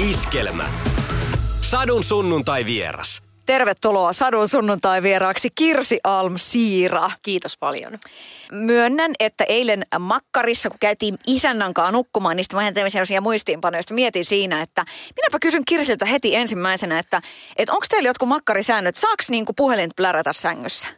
Iskelmä. Sadun sunnuntai vieras. Tervetuloa Sadun sunnuntai vieraaksi Kirsi Alm Siira. Kiitos paljon. Myönnän, että eilen makkarissa, kun käytiin isännänkaan nukkumaan, niistä mä tein sellaisia muistiinpanoja, mietin siinä, että minäpä kysyn Kirsiltä heti ensimmäisenä, että, että onko teillä jotkut makkarisäännöt, saaks niinku puhelin plärätä sängyssä?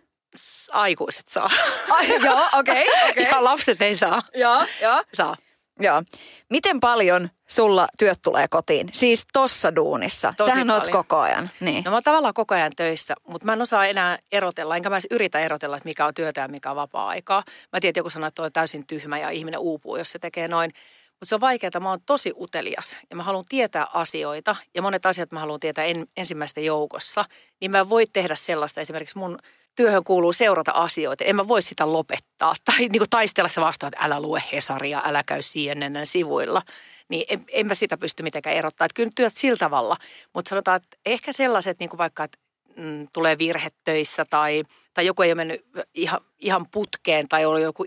Aikuiset saa. Ai, joo, okei. Okay, okay. Ja lapset ei saa. Joo, joo. Saa. Joo. Miten paljon sulla työt tulee kotiin? Siis tossa duunissa. Tosi Sähän oot paljon. koko ajan. Niin. No mä oon tavallaan koko ajan töissä, mutta mä en osaa enää erotella, enkä mä edes yritä erotella, että mikä on työtä ja mikä on vapaa-aikaa. Mä tiedän, että joku sanoo, että toi on täysin tyhmä ja ihminen uupuu, jos se tekee noin. Mutta se on vaikeaa, mä oon tosi utelias ja mä haluan tietää asioita ja monet asiat mä haluan tietää en, ensimmäistä joukossa. Niin mä en voi tehdä sellaista, esimerkiksi mun työhön kuuluu seurata asioita. En mä voi sitä lopettaa tai niin kuin taistella se vastaan, että älä lue Hesaria, älä käy CNNn sivuilla. Niin en, en mä sitä pysty mitenkään erottaa. Että kyllä työt sillä tavalla, mutta sanotaan, että ehkä sellaiset niin kuin vaikka, että mm, tulee virhe töissä tai, tai joku ei ole mennyt ihan, ihan putkeen tai ollut joku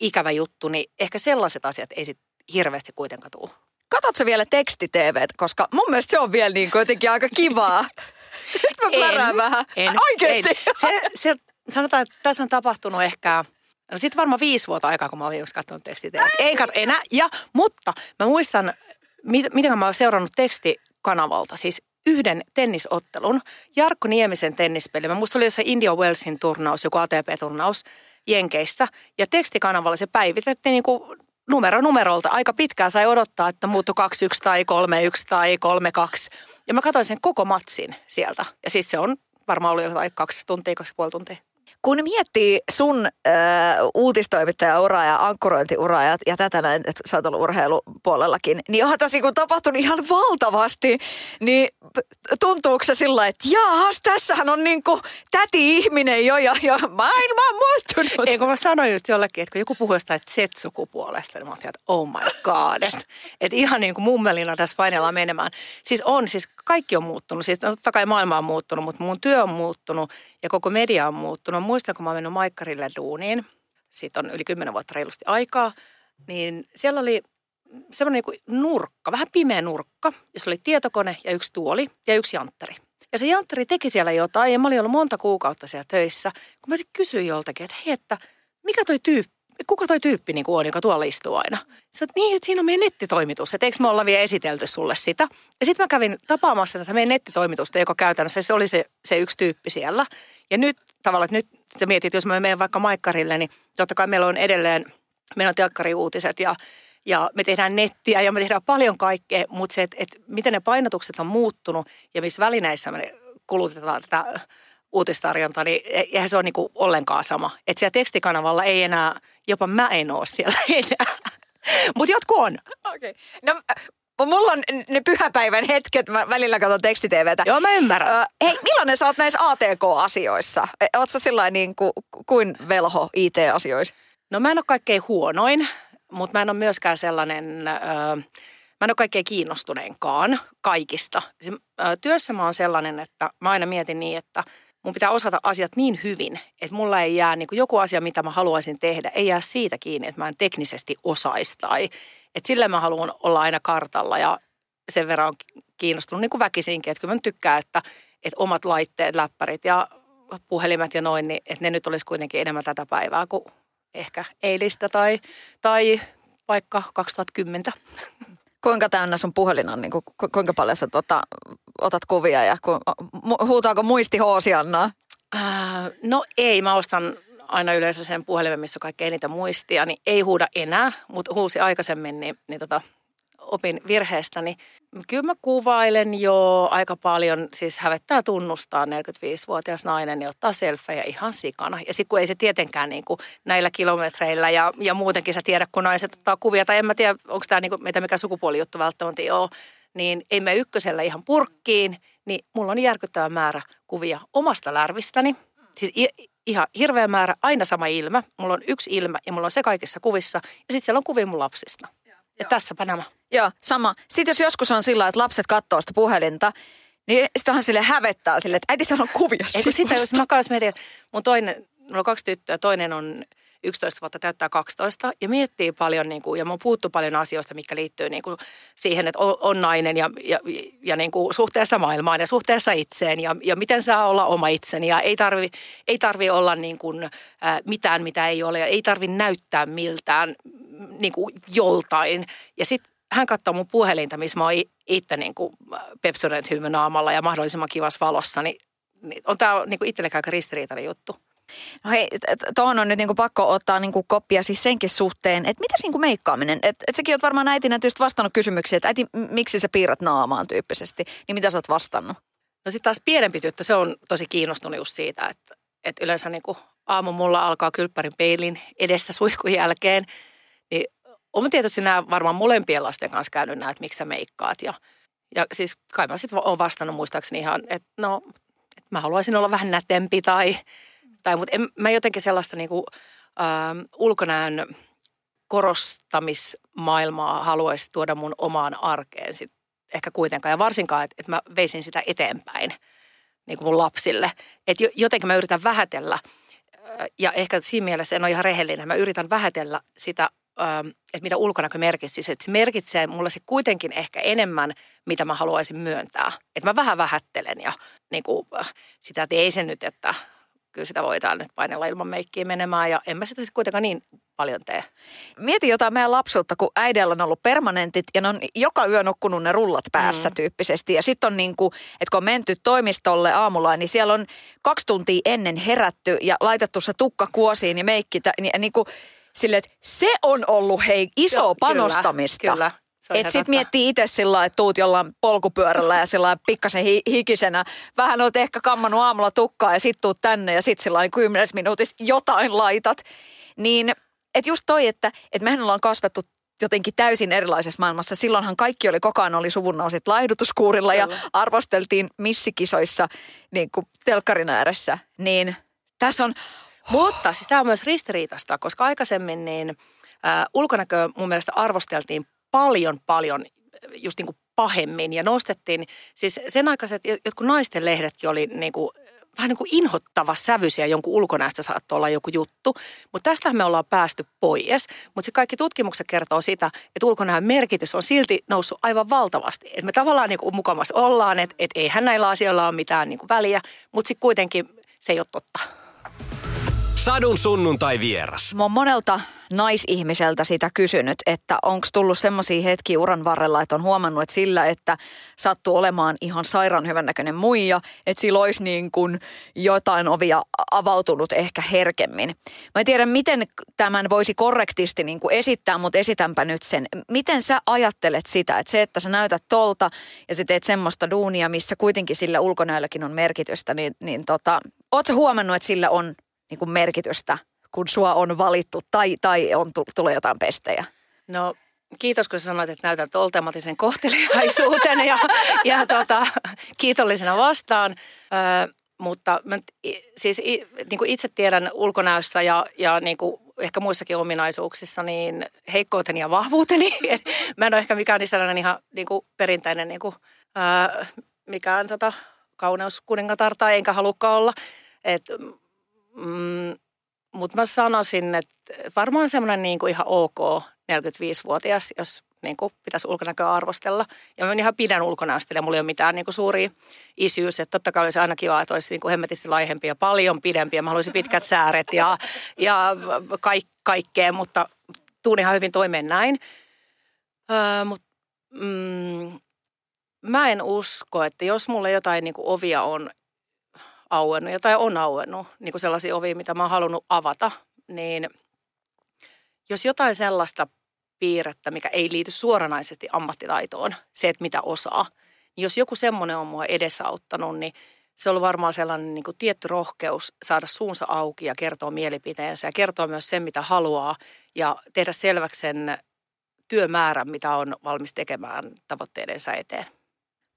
ikävä juttu, niin ehkä sellaiset asiat ei sit hirveästi kuitenkaan tule. Katsotko vielä teksti-TVt, koska mun mielestä se on vielä niin kuin jotenkin aika kivaa. Mä plärään vähän. En, Oikeesti? En. Se, se, sanotaan, että tässä on tapahtunut ehkä, no sitten varmaan viisi vuotta aikaa, kun mä olin just katsonut tekstiteet. Ei katso enää. Ja, mutta mä muistan, mit, miten mä oon seurannut tekstikanavalta, siis yhden tennisottelun, Jarkko Niemisen tennispeli. Mä muistan, oli se India Wellsin turnaus, joku ATP-turnaus Jenkeissä. Ja tekstikanavalla se päivitettiin niin kuin numero numerolta. Aika pitkään sai odottaa, että muuttui 2-1 tai 3-1 tai 3-2. Ja mä katsoin sen koko matsin sieltä. Ja siis se on varmaan ollut jotain kaksi tuntia, kaksi puoli tuntia. Kun miettii sun äh, uutistoimittajauraa ja ankkurointiuraa ja, ja tätä näin, että sä oot ollut urheilupuolellakin, niin onhan tässä kun tapahtunut ihan valtavasti, niin tuntuuko se sillä että jaahas, tässähän on niinku täti-ihminen jo ja, ja maailma on muuttunut. Ei kun mä sanoin just jollekin, että kun joku puhuu jostain Z-sukupuolesta, niin mä ajattelin, että oh my god. Että et ihan niin kuin mummelina tässä painellaan menemään. Siis on, siis kaikki on muuttunut. Siis totta kai maailma on muuttunut, mutta mun työ on muuttunut ja koko media on muuttunut. Muistan, kun mä oon mennyt Maikkarille duuniin, siitä on yli kymmenen vuotta reilusti aikaa, niin siellä oli semmoinen niin nurkka, vähän pimeä nurkka, jossa oli tietokone ja yksi tuoli ja yksi jantteri. Ja se jantteri teki siellä jotain ja mä olin ollut monta kuukautta siellä töissä, kun mä sitten kysyin joltakin, että hei, että mikä toi tyyppi, kuka toi tyyppi niin on, joka tuolla istuu aina? Sä niin, että siinä on meidän nettitoimitus, että eikö me olla vielä esitelty sulle sitä. Ja sitten mä kävin tapaamassa tätä meidän nettitoimitusta, joka käytännössä se oli se, se yksi tyyppi siellä. Ja nyt tavallaan, että nyt sä mietit, jos mä menen vaikka Maikkarille, niin totta kai meillä on edelleen, meillä on telkkariuutiset ja ja me tehdään nettiä ja me tehdään paljon kaikkea, mutta se, että, että miten ne painotukset on muuttunut ja missä välineissä me kulutetaan tätä uutistarjontaa, niin e- eihän se ole niin ollenkaan sama. Että siellä tekstikanavalla ei enää, jopa mä en ole siellä enää. Mutta jotkut on. Okei. Okay. No, mulla on ne pyhäpäivän hetket, mä välillä katson teksti-TVtä. Joo, mä ymmärrän. Ö, hei, millainen sä oot näissä ATK-asioissa? E, Oot sä sillä niin kuin, kuin velho IT-asioissa? No mä en ole kaikkein huonoin, mutta mä en ole myöskään sellainen, öö, mä en ole kaikkein kiinnostuneenkaan kaikista. Työssä mä oon sellainen, että mä aina mietin niin, että mun pitää osata asiat niin hyvin, että mulla ei jää niin kuin joku asia, mitä mä haluaisin tehdä, ei jää siitä kiinni, että mä en teknisesti osaisi tai että sillä mä haluan olla aina kartalla ja sen verran on kiinnostunut niin kuin väkisinkin, että kyllä mä tykkään, että, että omat laitteet, läppärit ja puhelimet ja noin, niin että ne nyt olisi kuitenkin enemmän tätä päivää kuin ehkä eilistä tai, tai vaikka 2010. Kuinka täynnä sun puhelin on? Niin kuin, ku- kuinka paljon sä tota, otat kuvia ja ku, mu, huutaako muisti hoosiannaa? Ää, no ei, mä ostan aina yleensä sen puhelimen, missä on kaikkein eniten muistia, niin ei huuda enää, mutta huusi aikaisemmin, niin, niin tota, opin virheestäni. Kyllä mä kuvailen jo aika paljon, siis hävettää tunnustaa 45-vuotias nainen, niin ottaa selfejä ihan sikana. Ja sitten kun ei se tietenkään niin kuin näillä kilometreillä ja, ja muutenkin sä tiedä, kun naiset ottaa kuvia, tai en mä tiedä, onko tämä niin kuin, mitä mikä sukupuolijuttu välttämättä ole, niin ei me ykkösellä ihan purkkiin, niin mulla on järkyttävä määrä kuvia omasta lärvistäni. Siis i- ihan hirveä määrä, aina sama ilmä. Mulla on yksi ilmä ja mulla on se kaikissa kuvissa. Ja sitten siellä on kuvia mun lapsista. Ja tässäpä nämä. Joo, sama. Sitten jos joskus on sillä että lapset katsoo sitä puhelinta, niin sitähän sille hävettää sille, että äiti täällä on kuvia. Eikö sitä, jos mä kanssa mietin, että mun toinen, mulla on kaksi tyttöä, toinen on 11 vuotta täyttää 12 ja miettii paljon niin kuin, ja mun puuttuu paljon asioista, mikä liittyy niin kuin siihen, että on, on nainen ja, ja, ja niin kuin suhteessa maailmaan ja suhteessa itseen. Ja, ja miten saa olla oma itseni. Ja ei tarvi, ei tarvi olla niin kuin, äh, mitään, mitä ei ole. Ja ei tarvi näyttää miltään niin kuin joltain. Ja sitten hän katsoo mun puhelinta, missä mä oon itse niin kuin Pepsodent naamalla ja mahdollisimman kivassa valossa, niin, niin on tämä niin itsellekään aika ristiriitainen juttu. No hei, tuohon on nyt niinku pakko ottaa niinku koppia siis senkin suhteen, että mitäs niinku meikkaaminen, että et säkin oot varmaan äitinä tietysti vastannut kysymyksiä, että äiti, miksi sä piirrät naamaan tyyppisesti, niin mitä sä oot vastannut? No sitten taas pienempi tyttö, se on tosi kiinnostunut just siitä, että, että yleensä niinku aamu mulla alkaa kylppärin peilin edessä suihkun jälkeen, niin olen tietysti nämä varmaan molempien lasten kanssa käynyt nämä, että miksi sä meikkaat ja, ja siis kai mä sitten olen vastannut muistaakseni ihan, että no, että mä haluaisin olla vähän nätempi tai tai, mutta en, mä jotenkin sellaista niin kuin, äh, ulkonäön korostamismaailmaa haluaisi tuoda mun omaan arkeen sit ehkä kuitenkaan. Ja varsinkaan, että, että mä veisin sitä eteenpäin niin kuin mun lapsille. Että jotenkin mä yritän vähätellä, ja ehkä siinä mielessä en ole ihan rehellinen, mä yritän vähätellä sitä, että mitä ulkonäkö merkitsisi. Että se merkitsee mulle se kuitenkin ehkä enemmän, mitä mä haluaisin myöntää. Että mä vähän vähättelen ja niin kuin, sitä, että ei se nyt, että kyllä sitä voidaan nyt painella ilman meikkiä menemään ja en mä sitä kuitenkaan niin paljon tee. Mieti jotain meidän lapsuutta, kun äidellä on ollut permanentit ja ne on joka yö nukkunut ne rullat päässä mm. tyyppisesti. Ja sitten on niin kuin, että kun on menty toimistolle aamulla, niin siellä on kaksi tuntia ennen herätty ja laitettu se tukka kuosiin ja meikki. Niin, niin kuin, sille, että se on ollut hei iso panostamista. Kyllä, kyllä. Et sit miettii itse sillä että tuut jollain polkupyörällä ja sillä pikkasen hi- hikisenä. Vähän oot ehkä kammannut aamulla tukkaa ja sit tuut tänne ja sit sillä kymmenes minuutissa jotain laitat. Niin, että just toi, että, että mehän ollaan kasvettu jotenkin täysin erilaisessa maailmassa. Silloinhan kaikki oli koko ajan oli suvunnausit laihdutuskuurilla Kyllä. ja arvosteltiin missikisoissa niin kuin telkkarin ääressä. Niin tässä on... Mutta siis tämä on myös ristiriitasta, koska aikaisemmin niin äh, ulkonäköä mun mielestä arvosteltiin paljon, paljon just niin kuin pahemmin ja nostettiin, siis sen aikaiset jotkut naisten lehdetkin oli niin kuin, vähän niin kuin inhottava sävyisiä jonkun ulkonäöstä saattoi olla joku juttu, mutta tästä me ollaan päästy pois. Mutta kaikki tutkimukset kertoo sitä, että ulkonäön merkitys on silti noussut aivan valtavasti. Että me tavallaan niin kuin mukamassa ollaan, että, että eihän näillä asioilla ole mitään niin kuin väliä, mutta sitten kuitenkin se ei ole totta. Sadun sunnuntai vieras. Mä oon monelta naisihmiseltä sitä kysynyt, että onko tullut semmoisia hetkiä uran varrella, että on huomannut, että sillä, että sattuu olemaan ihan sairaan hyvännäköinen muija, että sillä olisi niin kuin jotain ovia avautunut ehkä herkemmin. Mä en tiedä, miten tämän voisi korrektisti niin kuin esittää, mutta esitänpä nyt sen. Miten sä ajattelet sitä, että se, että sä näytät tolta ja sä teet semmoista duunia, missä kuitenkin sillä ulkonäölläkin on merkitystä, niin, niin tota, oot sä huomannut, että sillä on niin kuin merkitystä, kun sua on valittu tai, tai on tulee jotain pestejä? No kiitos, kun sanoit, että näytät toltemaattisen kohteliaisuuden ja, ja tota, kiitollisena vastaan. Ö, mutta mä, siis niin kuin itse tiedän ulkonäössä ja, ja niin kuin ehkä muissakin ominaisuuksissa, niin heikkouteni ja vahvuuteni. mä en ole ehkä mikään niin sellainen ihan niin kuin perinteinen niin kuin, ää, mikään tota, kauneuskuningatar tai enkä halukka olla. Et Mm, mutta mä sanoisin, että varmaan semmoinen niin kuin ihan ok 45-vuotias, jos niin kuin pitäisi ulkonäköä arvostella. Ja mä ihan pidän ulkonäöstä ja mulla ei ole mitään niin kuin suuria isyys. Että totta kai olisi aina kiva, että olisi niin kuin hemmetisti laihempi ja paljon pidempiä. Mä haluaisin pitkät sääret ja, ja kaik, kaikkea, mutta tuun ihan hyvin toimeen näin. Öö, mut, mm, mä en usko, että jos mulla jotain niin kuin ovia on auennut ja tai on auennut, niin kuin sellaisia ovia, mitä mä oon halunnut avata, niin jos jotain sellaista piirrettä, mikä ei liity suoranaisesti ammattitaitoon, se, että mitä osaa, niin jos joku semmoinen on mua edesauttanut, niin se on varmaan sellainen niin kuin tietty rohkeus saada suunsa auki ja kertoa mielipiteensä ja kertoa myös sen, mitä haluaa ja tehdä selväksi sen työmäärän, mitä on valmis tekemään tavoitteidensa eteen.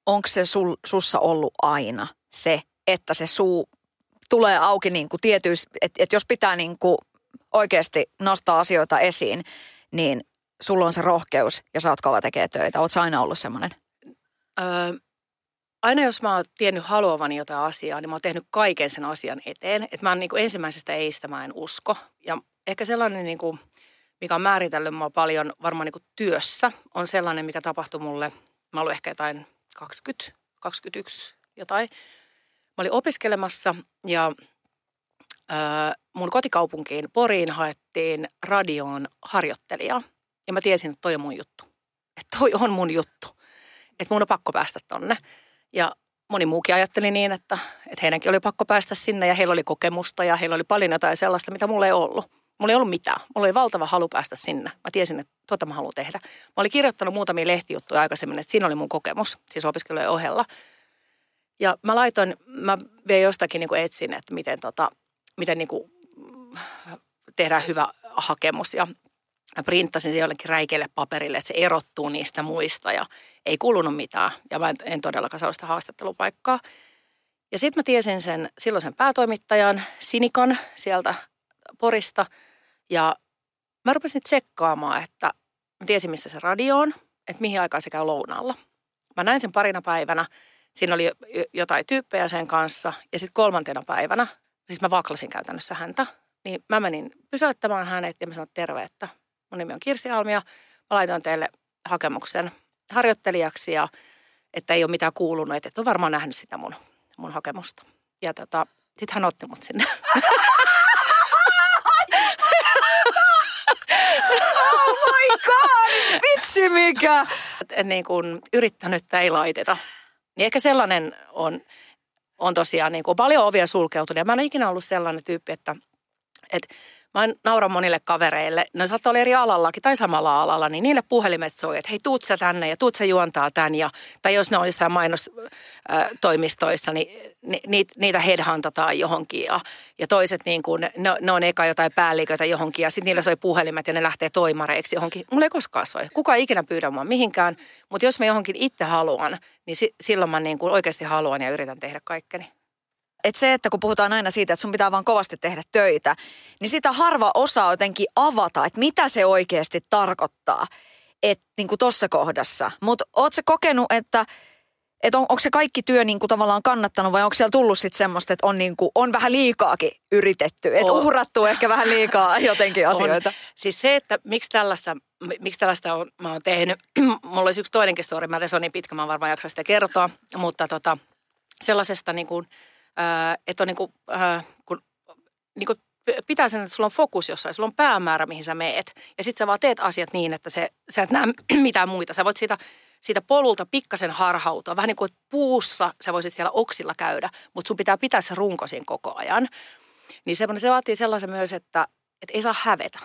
Onko se sul, sussa ollut aina se, että se suu tulee auki niin kuin tietyis, että, että jos pitää niin kuin oikeasti nostaa asioita esiin, niin sulla on se rohkeus ja sä oot kova tekee töitä. Oot aina ollut semmoinen? Öö, aina jos mä oon tiennyt haluavani jotain asiaa, niin mä oon tehnyt kaiken sen asian eteen. Että mä oon niin kuin ensimmäisestä eistä mä en usko. Ja ehkä sellainen, niin kuin, mikä on määritellyt mua paljon varmaan niin kuin työssä, on sellainen, mikä tapahtui mulle, mä olin ehkä jotain 20, 21 jotain. Mä olin opiskelemassa ja mun kotikaupunkiin Poriin haettiin radioon harjoittelijaa. Ja mä tiesin, että toi on mun juttu. Että toi on mun juttu. Että mun on pakko päästä tonne. Ja moni muukin ajatteli niin, että, että heidänkin oli pakko päästä sinne ja heillä oli kokemusta ja heillä oli paljon jotain sellaista, mitä mulla ei ollut. Mulla ei ollut mitään. Mulla oli valtava halu päästä sinne. Mä tiesin, että tuota mä haluan tehdä. Mä olin kirjoittanut muutamia lehtijuttuja aikaisemmin, että siinä oli mun kokemus, siis opiskelujen ohella. Ja mä laitoin, mä vein jostakin niin kuin etsin, että miten, tota, miten niin kuin tehdään hyvä hakemus. Ja mä printtasin se jollekin räikeelle paperille, että se erottuu niistä muista ja ei kulunut mitään. Ja mä en todellakaan saa sitä haastattelupaikkaa. Ja sitten mä tiesin sen silloisen päätoimittajan Sinikan sieltä Porista ja mä rupesin tsekkaamaan, että mä tiesin missä se radio on, että mihin aikaan se käy lounaalla. Mä näin sen parina päivänä, siinä oli jotain tyyppejä sen kanssa ja sitten kolmantena päivänä, siis mä vaklasin käytännössä häntä, niin mä menin pysäyttämään hänet ja mä sanoin terve, että mun nimi on Kirsi Almia, mä laitoin teille hakemuksen harjoittelijaksi ja että ei ole mitään kuulunut, että et ole varmaan nähnyt sitä mun, mun hakemusta. Ja tota, sitten hän otti mut sinne. Oh my god! Vitsi mikä! Et niin kuin yrittänyt ei laiteta. Niin ehkä sellainen on, on tosiaan niin kuin paljon ovia sulkeutunut. Ja mä en ikinä ollut sellainen tyyppi, että, että Mä nauran monille kavereille, ne saattaa olla eri alallakin tai samalla alalla, niin niille puhelimet soi, että hei tuut sä tänne ja tuut sä juontaa tän. Ja, tai jos ne on jossain mainostoimistoissa, niin ni, niitä headhuntataan johonkin. Ja, ja toiset niin kuin, ne, ne on eka jotain päälliköitä johonkin ja sitten niillä soi puhelimet ja ne lähtee toimareiksi johonkin. Mulla ei koskaan soi. Kuka ei ikinä pyydä mua mihinkään, mutta jos mä johonkin itse haluan, niin si, silloin mä niin kuin oikeasti haluan ja yritän tehdä kaikkeni että se, että kun puhutaan aina siitä, että sun pitää vaan kovasti tehdä töitä, niin sitä harva osaa jotenkin avata, että mitä se oikeasti tarkoittaa, että niin kuin tuossa kohdassa. Mutta oot se kokenut, että että on, onko se kaikki työ niin kuin tavallaan kannattanut vai onko siellä tullut sitten semmoista, että on, niin kuin, on vähän liikaakin yritetty, että uhrattu ehkä vähän liikaa jotenkin asioita? On. Siis se, että miksi tällaista, miksi tällaista on, mä oon tehnyt, mulla olisi yksi toinenkin story, mä se on niin pitkä, mä varmaan jaksa sitä kertoa, mutta tota, sellaisesta niin kuin – että on niin kuin, kun niin kuin pitää sen, että sulla on fokus jossain, sulla on päämäärä, mihin sä meet. Ja sitten sä vaan teet asiat niin, että se, sä et näe mitään muita. Sä voit siitä, siitä polulta pikkasen harhautua. Vähän niin kuin puussa sä voisit siellä oksilla käydä, mutta sun pitää pitää se runko siinä koko ajan. Niin semmoinen, se vaatii sellaisen myös, että, että ei saa hävetä.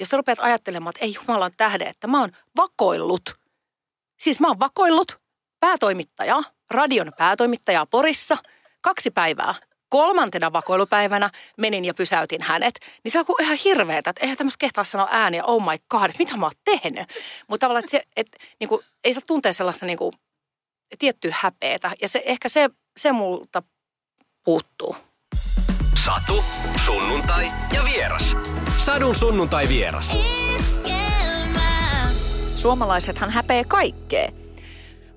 Jos sä rupeat ajattelemaan, että ei Jumalan tähde, että mä oon vakoillut. Siis mä oon vakoillut päätoimittaja, radion päätoimittaja Porissa – kaksi päivää. Kolmantena vakoilupäivänä menin ja pysäytin hänet. Niin se on ihan hirveetä, että eihän tämmöistä kehtaa sanoa ääniä, oh my god, että mitä mä oon tehnyt. Mutta tavallaan, että, se, että niin kuin, ei saa tuntea sellaista niin kuin, tiettyä häpeetä. Ja se, ehkä se, se multa puuttuu. Satu, sunnuntai ja vieras. Sadun sunnuntai vieras. Suomalaisethan häpeä kaikkea.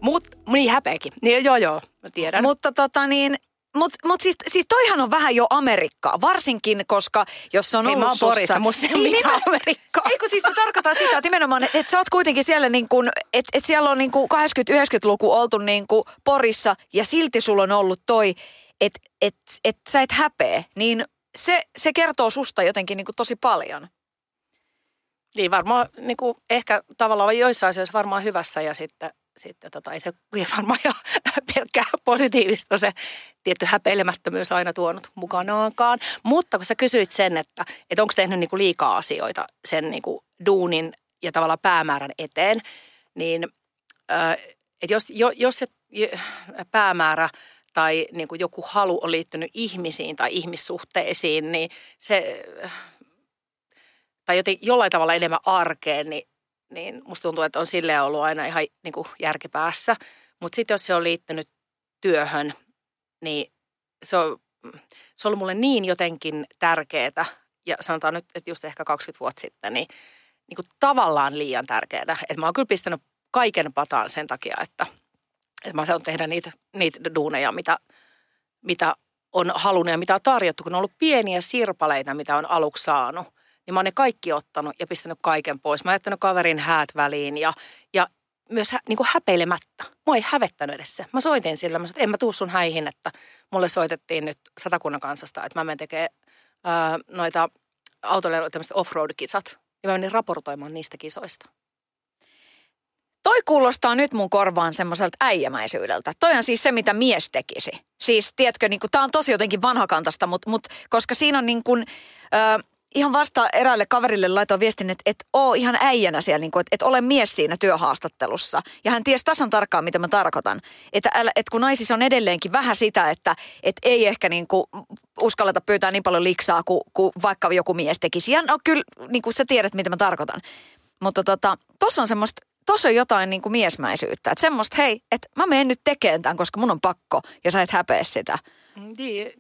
Mut, niin häpeäkin. Niin, joo, joo, mä tiedän. Mutta tota niin, mutta mut siis, siis toihan on vähän jo Amerikkaa, varsinkin koska jos se on Hei, oon Porista, musta ei ole niin, mitään niin, Amerikkaa. Ei kun siis mä tarkoitan sitä, että nimenomaan, että et sä oot kuitenkin siellä niin kuin, että et siellä on niin kuin 80-90-luku oltu niin kuin Porissa ja silti sulla on ollut toi, että et, et sä et häpeä, niin se, se kertoo susta jotenkin niin kuin tosi paljon. Niin varmaan niin kuin ehkä tavallaan joissain asioissa varmaan hyvässä ja sitten sitten tota, ei se varmaan jo pelkkää positiivista se tietty häpeilemättömyys aina tuonut mukanaankaan. Mutta kun sä kysyit sen, että, että onko tehnyt niinku liikaa asioita sen niinku duunin ja tavallaan päämäärän eteen, niin että jos, jo, jos se päämäärä tai niin kuin joku halu on liittynyt ihmisiin tai ihmissuhteisiin, niin se, tai joten, jollain tavalla enemmän arkeen, niin niin musta tuntuu, että on silleen ollut aina ihan niin kuin järkipäässä. Mutta sitten jos se on liittynyt työhön, niin se on, se on ollut mulle niin jotenkin tärkeää, ja sanotaan nyt, että just ehkä 20 vuotta sitten, niin, niin kuin tavallaan liian tärkeää. Että mä oon kyllä pistänyt kaiken pataan sen takia, että, että mä saan tehdä niitä, niitä duuneja, mitä, mitä on halunnut ja mitä on tarjottu, kun on ollut pieniä sirpaleita, mitä on aluksi saanut niin mä oon ne kaikki ottanut ja pistänyt kaiken pois. Mä oon jättänyt kaverin häät väliin ja, ja myös hä, niin kuin häpeilemättä. Mua ei hävettänyt edessä. Mä soitin sillä, mä sanoin, että en mä tuu sun häihin, että mulle soitettiin nyt satakunnan kansasta, että mä menen tekemään ää, noita autoille tämmöiset offroad-kisat. Ja mä menin raportoimaan niistä kisoista. Toi kuulostaa nyt mun korvaan semmoiselta äijämäisyydeltä. Toi on siis se, mitä mies tekisi. Siis, tiedätkö, niin tää on tosi jotenkin vanhakantasta, mutta mut, koska siinä on niin kuin, ö, ihan vasta eräälle kaverille laitoin viestin, että et oo ihan äijänä siellä, niin kuin, että et ole mies siinä työhaastattelussa. Ja hän tiesi tasan tarkkaan, mitä mä tarkoitan. Että et kun naisissa on edelleenkin vähän sitä, että et ei ehkä niin kuin uskalleta pyytää niin paljon liksaa kuin, kuin vaikka joku mies tekisi. Ja no kyllä, niin kuin sä tiedät, mitä mä tarkoitan. Mutta tota, tossa on semmoista tossa on jotain niin kuin miesmäisyyttä. Että semmoista, hei, että mä menen nyt tekemään tämän, koska mun on pakko ja sä et häpeä sitä. Niin,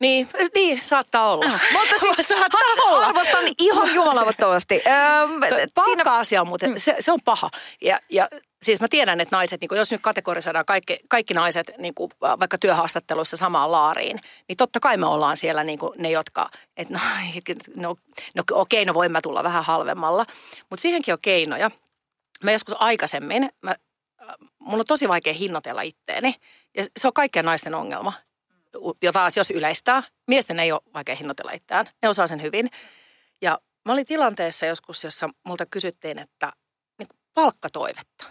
niin, niin saattaa olla. Ah, mutta siis saattaa olla. arvostan ihan jumalavattomasti. Palkka-asia on muuten, se, se on paha. Ja, ja siis mä tiedän, että naiset, niin kun jos nyt kategorisoidaan kaikki, kaikki naiset niin kuin vaikka työhaastatteluissa samaan laariin, niin totta kai me ollaan siellä niin kuin ne, jotka, että no, no, no okei, no voin mä tulla vähän halvemmalla. Mutta siihenkin on keinoja. Mä joskus aikaisemmin, mä, mun on tosi vaikea hinnoitella itteeni. Ja se on kaikkien naisten ongelma jota taas jos yleistää, miesten ei ole vaikea hinnoitella itseään. Ne osaa sen hyvin. Ja mä olin tilanteessa joskus, jossa multa kysyttiin, että niin palkkatoivetta.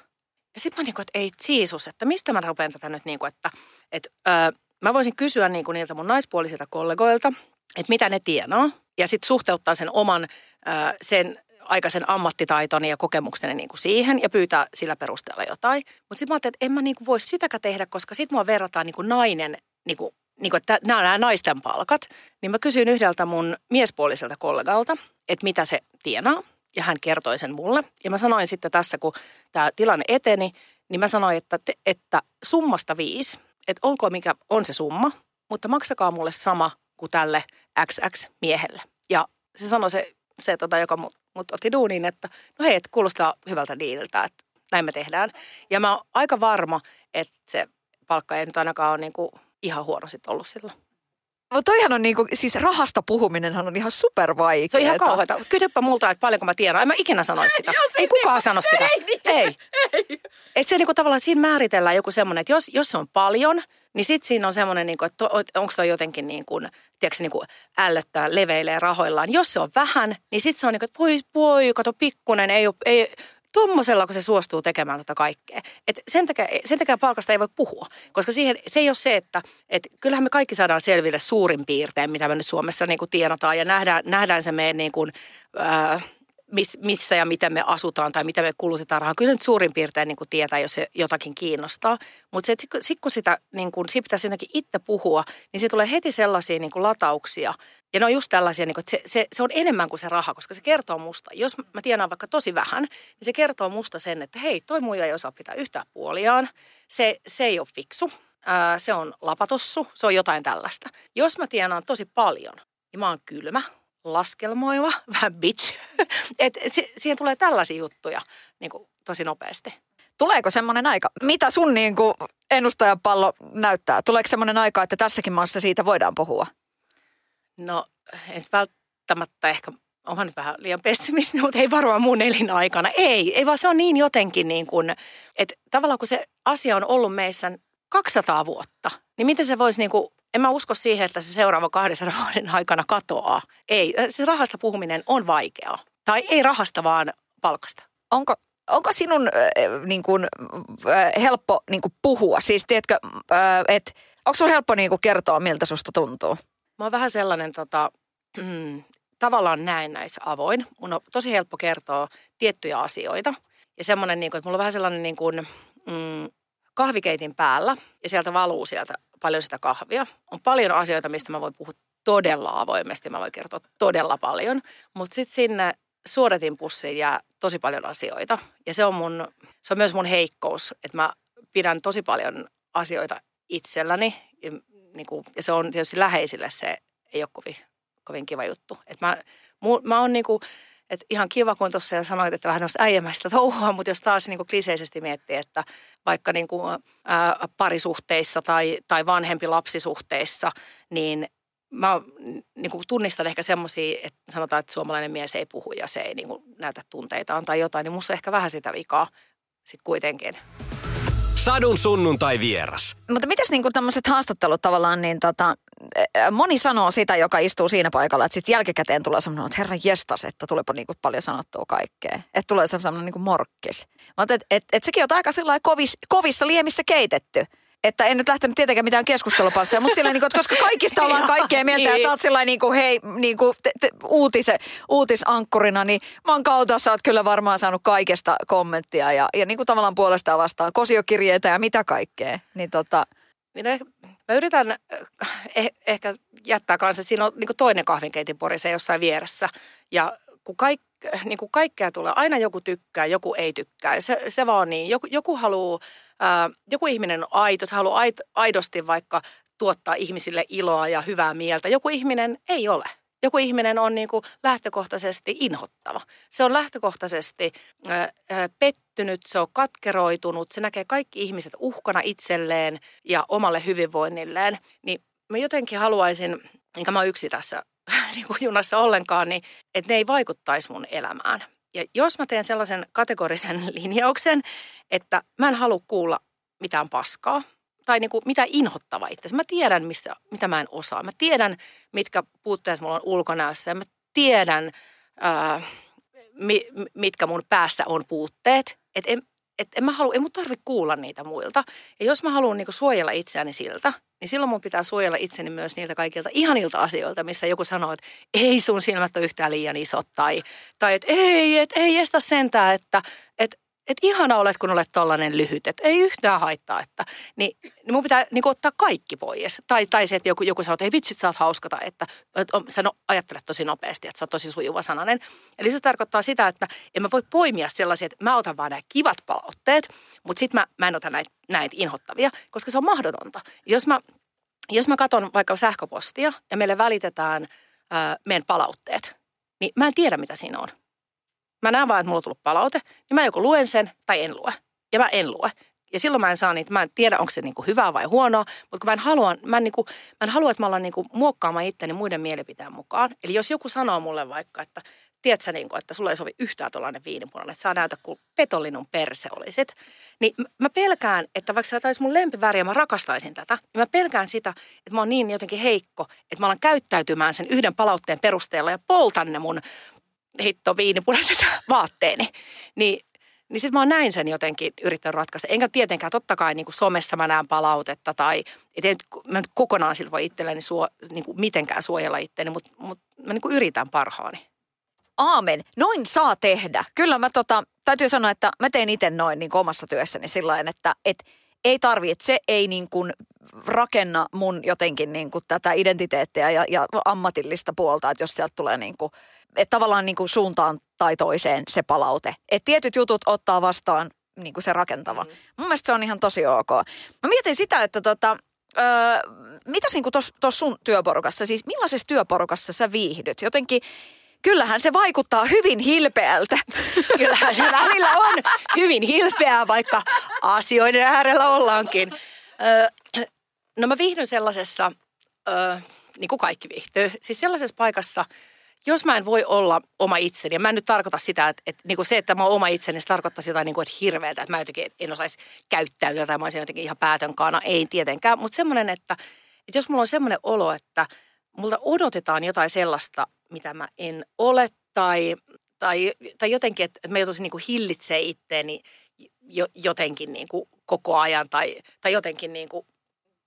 Ja sitten mä niin kuin, että ei Jeesus, että mistä mä rupean tätä nyt niin kuin, että, että öö, mä voisin kysyä niin kuin niiltä mun naispuolisilta kollegoilta, että mitä ne tienaa. Ja sitten suhteuttaa sen oman, öö, sen aikaisen ammattitaitoni ja kokemukseni niin kuin siihen ja pyytää sillä perusteella jotain. Mutta sitten mä ajattelin, että en mä niin kuin voi sitäkään tehdä, koska sitten mua verrataan niin kuin nainen niin kuin niin kuin, että nämä on nämä naisten palkat, niin mä kysyin yhdeltä mun miespuoliselta kollegalta, että mitä se tienaa. Ja hän kertoi sen mulle. Ja mä sanoin sitten tässä, kun tämä tilanne eteni, niin mä sanoin, että, te, että summasta viisi, että olkoon mikä on se summa, mutta maksakaa mulle sama kuin tälle XX-miehelle. Ja se sanoi se, se tota, joka mut, mut otti duuniin, että no hei, että kuulostaa hyvältä diililtä, että näin me tehdään. Ja mä oon aika varma, että se palkka ei nyt ainakaan ole niin kuin ihan huono sitten ollut sillä. Mutta toihan on niinku, siis rahasta puhuminenhan on ihan super vaikea. Se on ihan kauheata. Kysypä multa, että paljonko mä tiedän. En mä ikinä sanoisi sitä. Ei, ei kukaan niin, sano sitä. Ei. Niin, ei. ei. Et se niinku tavallaan siinä määritellään joku semmoinen, että jos, jos se on paljon, niin sitten siinä on semmoinen, niinku, että onko toi jotenkin niin kuin, tiedätkö, niin kuin ällöttää, leveilee rahoillaan. Jos se on vähän, niin sitten se on niin kuin, että voi, voi, kato pikkunen, ei, ei, tuommoisella, kun se suostuu tekemään tota kaikkea. Et sen, takia, sen takia palkasta ei voi puhua, koska siihen, se ei ole se, että et kyllähän me kaikki saadaan selville suurin piirtein, mitä me nyt Suomessa niin kuin tienataan ja nähdään, nähdään se meidän niin kuin, äh, missä ja miten me asutaan tai miten me kulutetaan rahaa. Kyllä nyt suurin piirtein niin kuin tietää, jos se jotakin kiinnostaa. Mutta se, että sit kun sitä, niin kuin, siitä pitäisi jotenkin itse puhua, niin se tulee heti sellaisia niin kuin latauksia. Ja ne on just tällaisia, niin kuin, että se, se, se on enemmän kuin se raha, koska se kertoo musta. Jos mä tienaan vaikka tosi vähän, niin se kertoo musta sen, että hei, toi muija ei osaa pitää yhtään puoliaan. Se, se ei ole fiksu. Ää, se on lapatossu, se on jotain tällaista. Jos mä tienaan tosi paljon, niin mä oon kylmä, laskelmoiva, vähän bitch. Et siihen tulee tällaisia juttuja niin kuin, tosi nopeasti. Tuleeko semmoinen aika? Mitä sun niin kuin ennustajapallo näyttää? Tuleeko semmoinen aika, että tässäkin maassa siitä voidaan puhua? No, en välttämättä ehkä, onhan nyt vähän liian pessimistinen, mutta ei varmaan mun elinaikana. Ei, ei vaan se on niin jotenkin niin kuin, että tavallaan kun se asia on ollut meissä 200 vuotta, niin miten se voisi niin kuin en mä usko siihen, että se seuraava 200 vuoden aikana katoaa. Ei, se rahasta puhuminen on vaikeaa. Tai ei rahasta, vaan palkasta. Onko, onko sinun äh, niin kuin, äh, helppo niin kuin puhua? Siis tiedätkö, äh, että onko sun helppo niin kuin kertoa, miltä susta tuntuu? Mä oon vähän sellainen tota, mm, tavallaan näin näissä avoin. Mun on tosi helppo kertoa tiettyjä asioita. Ja semmoinen, niin kuin, että mulla on vähän sellainen niin kuin, mm, kahvikeitin päällä ja sieltä valuu sieltä paljon sitä kahvia. On paljon asioita, mistä mä voin puhua todella avoimesti. Mä voin kertoa todella paljon. Mutta sitten sinne suodatin pussiin jää tosi paljon asioita. Ja se on, mun, se on myös mun heikkous, että mä pidän tosi paljon asioita itselläni. Ja, niin kuin, ja se on tietysti läheisille se ei ole kovin, kovin kiva juttu. Et mä, mu, mä oon niin kuin, että ihan kiva, kun tuossa sanoit, että vähän tämmöistä äijämäistä touhua, mutta jos taas niin kuin kliseisesti miettii, että vaikka niin kuin, ää, parisuhteissa tai, tai vanhempi lapsisuhteissa, niin mä niin kuin tunnistan ehkä semmoisia, että sanotaan, että suomalainen mies ei puhu ja se ei niin kuin näytä tunteitaan tai jotain, niin musta on ehkä vähän sitä vikaa sitten kuitenkin. Sadun sunnuntai vieras. Mutta mitäs niinku tämmöiset haastattelut tavallaan, niin tota, moni sanoo sitä, joka istuu siinä paikalla, että sitten jälkikäteen tulee semmoinen, että herra jestas, että tulepa niinku paljon sanottua kaikkea. Että tulee semmoinen niinku morkkis. Mutta et, et, et sekin on aika kovis, kovissa liemissä keitetty. Että en nyt lähtenyt tietenkään mitään keskustelupalstoja, mutta sillä niin kuin, koska kaikista ollaan kaikkea mieltä ja niin. sä oot sillä niin kuin, hei, niin kuin, te, te, uutise, uutisankkurina, niin maan kautta sä oot kyllä varmaan saanut kaikesta kommenttia ja, ja niin kuin tavallaan puolestaan vastaan kosiokirjeitä ja mitä kaikkea. Niin tota... Minä niin mä yritän eh, ehkä jättää kanssa, siinä on niin toinen kahvinkeitin porise jossain vieressä ja kun kaikki niin kuin kaikkea tulee. Aina joku tykkää, joku ei tykkää. Se, se vaan niin. Joku, joku haluaa, ää, joku ihminen on aito, se haluaa aidosti vaikka tuottaa ihmisille iloa ja hyvää mieltä. Joku ihminen ei ole. Joku ihminen on niin kuin lähtökohtaisesti inhottava. Se on lähtökohtaisesti ää, pettynyt, se on katkeroitunut, se näkee kaikki ihmiset uhkana itselleen ja omalle hyvinvoinnilleen. Niin mä jotenkin haluaisin, enkä mä yksi tässä niin kuin junassa ollenkaan, niin että ne ei vaikuttaisi mun elämään. Ja jos mä teen sellaisen kategorisen linjauksen, että mä en halua kuulla mitään paskaa tai niin kuin mitä inhottava itse. Mä tiedän, missä, mitä mä en osaa. Mä tiedän, mitkä puutteet mulla on ulkonäössä ja mä tiedän, ää, mi, mitkä mun päässä on puutteet. Että en, et en mä halua, ei mun tarvitse kuulla niitä muilta. Ja jos mä haluan niinku suojella itseäni siltä, niin silloin mun pitää suojella itseni myös niiltä kaikilta ihanilta asioilta, missä joku sanoo, että ei sun silmät ole yhtään liian isot tai, tai että ei, et, ei estä sentään, että, että että ihana olet, kun olet tollainen lyhyt, että ei yhtään haittaa, että niin, niin mun pitää niin ottaa kaikki pois. Tai, tai se, että joku, joku sanoo, että ei vitsit, sä oot hauskata, että, että sä no, ajattelet tosi nopeasti, että sä oot tosi sujuva sananen. Eli se tarkoittaa sitä, että en mä voi poimia sellaisia, että mä otan vaan nämä kivat palautteet, mutta sitten mä, mä en ota näitä, näitä inhottavia, koska se on mahdotonta. Jos mä, jos mä katson vaikka sähköpostia ja meille välitetään ää, meidän palautteet, niin mä en tiedä, mitä siinä on. Mä näen vaan, että mulla on tullut palaute, niin mä joko luen sen tai en lue. Ja mä en lue. Ja silloin mä en saa niitä, mä en tiedä, onko se niinku hyvää vai huonoa, mutta kun mä en halua, mä en, niinku, mä en halua että mä ollaan niinku muokkaamaan itteni muiden mielipiteen mukaan. Eli jos joku sanoo mulle vaikka, että tiedätkö, niin kuin, että sulla ei sovi yhtään tuollainen viinipunainen, että saa näytä kuin petollinen perse olisit. Niin mä pelkään, että vaikka sä olisi mun lempiväri ja mä rakastaisin tätä, niin mä pelkään sitä, että mä oon niin jotenkin heikko, että mä alan käyttäytymään sen yhden palautteen perusteella ja poltan ne mun hitto viinipunaiset vaatteeni. Niin, niin sitten mä oon näin sen jotenkin yrittänyt ratkaista. Enkä tietenkään, totta kai niin kuin somessa mä näen palautetta tai et en, mä nyt kokonaan siltä voi itselleni suo, niin kuin mitenkään suojella itteeni, mutta, mutta mä niin kuin yritän parhaani. Aamen. Noin saa tehdä. Kyllä mä tota, täytyy sanoa, että mä teen itse noin niin omassa työssäni sillä että, että ei tarvi, että se ei niin kuin rakenna mun jotenkin niin kuin tätä identiteettiä ja, ja ammatillista puolta, että jos sieltä tulee niin kuin, että tavallaan niin kuin suuntaan tai toiseen se palaute. Että tietyt jutut ottaa vastaan niin kuin se rakentava. Mm. Mun mielestä se on ihan tosi ok. Mä mietin sitä, että tota, öö, mitäs niin tuossa sun työporukassa, siis millaisessa työporukassa sä viihdyt? Jotenkin kyllähän se vaikuttaa hyvin hilpeältä. Kyllähän se välillä on hyvin hilpeää, vaikka asioiden äärellä ollaankin. Öö, no mä viihdyn sellaisessa, öö, niin kuin kaikki viihtyy, siis sellaisessa paikassa, jos mä en voi olla oma itseni, ja mä en nyt tarkoita sitä, että, että niin kuin se, että mä oon oma itseni, se tarkoittaa jotain niin kuin, että hirveältä, että mä jotenkin en osaisi käyttäytyä tai mä olisin jotenkin ihan päätön kaana, ei tietenkään, mutta semmoinen, että, että jos mulla on semmoinen olo, että multa odotetaan jotain sellaista, mitä mä en ole tai, tai, tai jotenkin, että mä joutuisin niin hillitsemään itteeni jo, jotenkin niin kuin koko ajan tai, tai jotenkin niin kuin,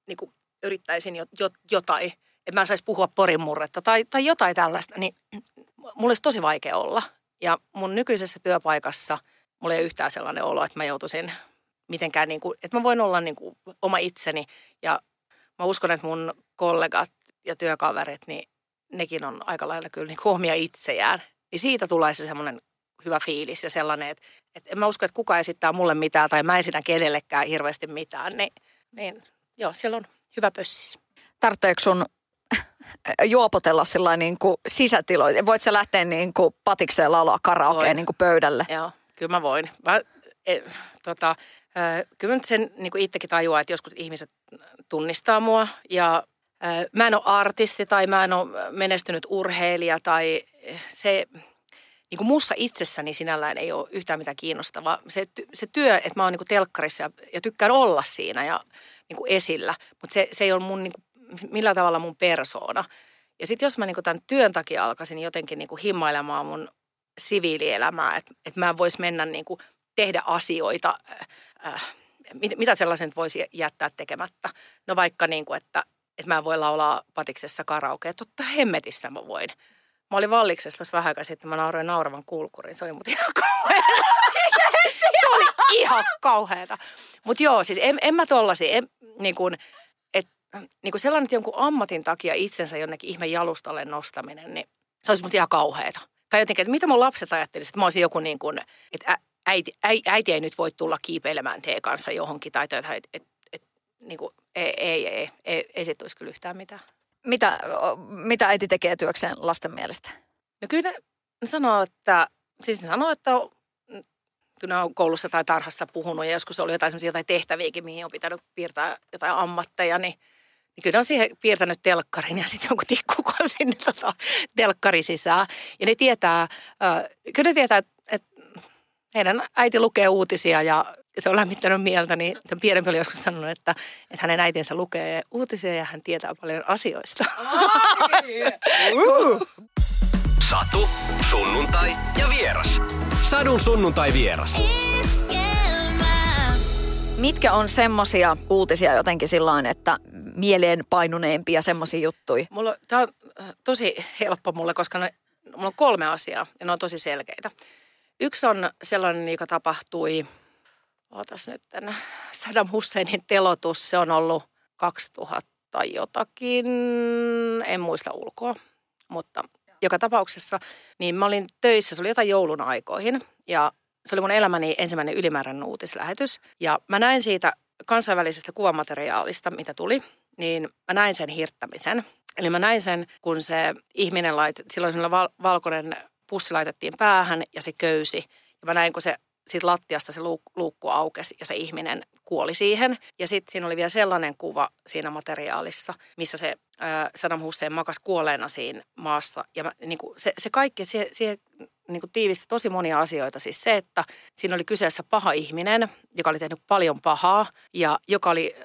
niin kuin yrittäisin jo, jo, jotain, että mä saisi puhua porin murretta tai, tai jotain tällaista, niin mulla olisi tosi vaikea olla. Ja mun nykyisessä työpaikassa mulla ei ole yhtään sellainen olo, että mä joutuisin mitenkään, niin kuin, että mä voin olla niin kuin oma itseni ja mä uskon, että mun kollegat ja työkaverit, niin nekin on aika lailla kyllä niin kuin omia itseään. Niin siitä tulee se semmoinen hyvä fiilis ja sellainen, että, että en mä usko, että kuka esittää mulle mitään tai mä esitän kenellekään hirveästi mitään. Niin, niin joo, siellä on hyvä pössis. Tarvitseeko sun juopotella sillä niin kuin sisätiloja? Voit sä lähteä niin kuin patikseen laulaa karaokeen niin kuin pöydälle? Joo, kyllä mä voin. Mä, e, tota, kyllä mä nyt sen niin kuin itsekin tajuaa, että joskus ihmiset tunnistaa mua ja Mä en ole artisti tai mä en ole menestynyt urheilija tai se, niin kuin mussa itsessäni sinällään ei ole yhtään mitään kiinnostavaa. Se, se työ, että mä oon niin kuin telkkarissa ja, ja tykkään olla siinä ja niin kuin esillä, mutta se, se ei ole mun, niin kuin, millään tavalla mun persoona. Ja sitten jos mä niin kuin tämän työn takia alkaisin jotenkin niin kuin himmailemaan mun siviilielämää, että, että mä vois mennä niin kuin tehdä asioita, äh, mitä sellaisen voisi jättää tekemättä. No vaikka niin kuin, että, että mä voin laulaa patiksessa karaoke, totta hemmetissä mä voin. Mä olin valliksessa tuossa vähän aikaa sitten, mä nauroin nauravan kulkurin. Se oli mut ihan kauheata. Se oli ihan kauheata. Mutta joo, siis en, en mä tollasi, en, niin kuin, et, niin kuin sellainen, että jonkun ammatin takia itsensä jonnekin ihme jalustalle nostaminen, niin se olisi mut ihan kauheata. Tai jotenkin, että mitä mun lapset ajattelisivat, että mä olisin joku niin kuin, että äiti, äiti ei nyt voi tulla kiipeilemään tee kanssa johonkin tai että et, et, et, niin kuin, ei, ei, ei, ei, ei se olisi kyllä yhtään mitään. Mitä, mitä äiti tekee työkseen lasten mielestä? No kyllä ne sanoo, että, siis ne sanoo, että kun ne on koulussa tai tarhassa puhunut ja joskus oli jotain jotain tehtäviäkin, mihin on pitänyt piirtää jotain ammatteja, niin, niin kyllä ne on siihen piirtänyt telkkarin ja sitten jonkun tikkukon sinne tota, telkkari sisään. Ja ne tietää, äh, kyllä ne tietää, että, että heidän äiti lukee uutisia ja se on lämmittänyt mieltä, niin pienempi oli joskus sanonut, että, että hänen äitinsä lukee uutisia ja hän tietää paljon asioista. Satu, sunnuntai ja vieras. Sadun sunnuntai vieras. Mitkä on semmosia uutisia jotenkin sillä että mieleen painuneimpia semmoisia juttuja? Mulla, tämä on äh, tosi helppo mulle, koska ne, mulla on kolme asiaa ja ne on tosi selkeitä. Yksi on sellainen, joka tapahtui, ootas nyt tämän Saddam Husseinin telotus, se on ollut 2000 jotakin, en muista ulkoa, mutta joka tapauksessa, niin mä olin töissä, se oli jotain joulun aikoihin ja se oli mun elämäni ensimmäinen ylimääräinen uutislähetys. Ja mä näin siitä kansainvälisestä kuvamateriaalista, mitä tuli, niin mä näin sen hirttämisen. Eli mä näin sen, kun se ihminen lait, silloin val- valkoinen pussi laitettiin päähän ja se köysi. Ja mä näin, kun se siitä lattiasta se luukku aukesi ja se ihminen kuoli siihen. Ja sitten siinä oli vielä sellainen kuva siinä materiaalissa, missä se äh, Saddam Hussein makas kuolleena siinä maassa. Ja mä, niin kuin se, se kaikki, siihen, siihen niin kuin tiivisti tosi monia asioita. Siis se, että siinä oli kyseessä paha ihminen, joka oli tehnyt paljon pahaa ja joka oli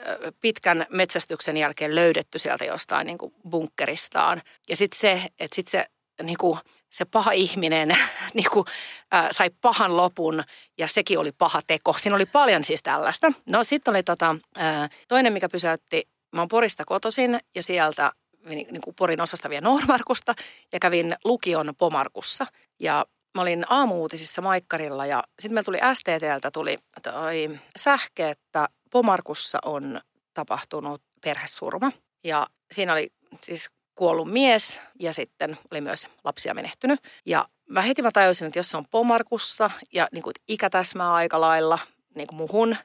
pitkän metsästyksen jälkeen löydetty sieltä jostain niin kuin bunkkeristaan. Ja sitten se, että sitten se niin kuin, se paha ihminen niin kuin, äh, sai pahan lopun ja sekin oli paha teko. Siinä oli paljon siis tällaista. No sitten oli tota, äh, toinen, mikä pysäytti. Mä oon Porista kotoisin ja sieltä niin, niin kuin Porin osasta vielä Noormarkusta ja kävin lukion Pomarkussa. Ja mä olin aamuutisissa Maikkarilla ja sitten meillä tuli STTltä tuli toi sähke, että Pomarkussa on tapahtunut perhesurma. Ja siinä oli siis kuollut mies ja sitten oli myös lapsia menehtynyt. Ja mä heti mä tajusin, että jos se on Pomarkussa ja niin kuin ikä täsmää aika lailla niin kuin muhun,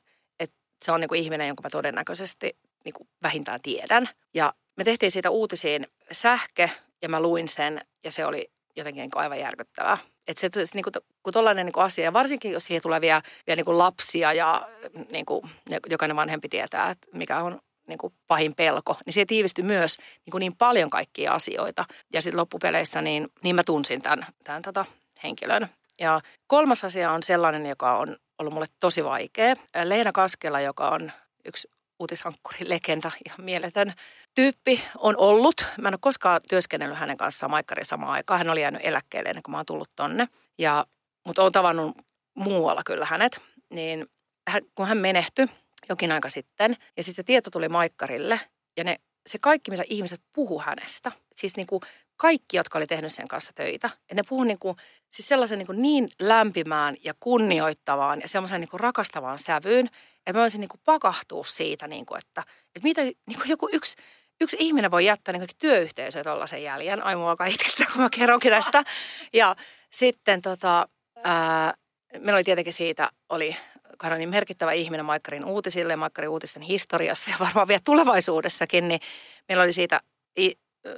että se on niin kuin ihminen, jonka mä todennäköisesti niin kuin vähintään tiedän. Ja me tehtiin siitä uutisiin sähke ja mä luin sen ja se oli jotenkin niin aivan järkyttävää. Että se, niin kuin, kun tollainen niin kuin asia, ja varsinkin jos siihen tulee vielä, vielä niin kuin lapsia ja niin kuin, jokainen vanhempi tietää, että mikä on niin kuin pahin pelko, niin se tiivistyi myös niin, kuin niin paljon kaikkia asioita. Ja sitten loppupeleissä niin, niin mä tunsin tämän, tämän tota henkilön. Ja kolmas asia on sellainen, joka on ollut mulle tosi vaikea. Leena Kaskela, joka on yksi uutisankkuri, legenda, ihan mieletön tyyppi on ollut. Mä en ole koskaan työskennellyt hänen kanssaan Maikkari samaan aikaan. Hän oli jäänyt eläkkeelle ennen kuin mä oon tullut tonne. Ja, mutta oon tavannut muualla kyllä hänet. Niin hän, kun hän menehtyi, jokin aika sitten. Ja sitten se tieto tuli Maikkarille ja ne, se kaikki, mitä ihmiset puhu hänestä, siis niin kuin kaikki, jotka oli tehnyt sen kanssa töitä, että ne puhuu niin kuin, siis sellaisen niin, kuin niin lämpimään ja kunnioittavaan ja semmoisen niin kuin rakastavaan sävyyn, että mä voisin niin kuin pakahtua siitä, niin kuin, että, että mitä niin kuin joku yksi, yksi ihminen voi jättää niin työyhteisöä tuollaisen jäljen. Ai mulla alkaa itkettää, kun mä kerronkin tästä. Ja sitten tota, ää, meillä oli tietenkin siitä, oli hän on niin merkittävä ihminen Maikkarin uutisille, Maikkarin uutisten historiassa ja varmaan vielä tulevaisuudessakin, niin meillä oli siitä i,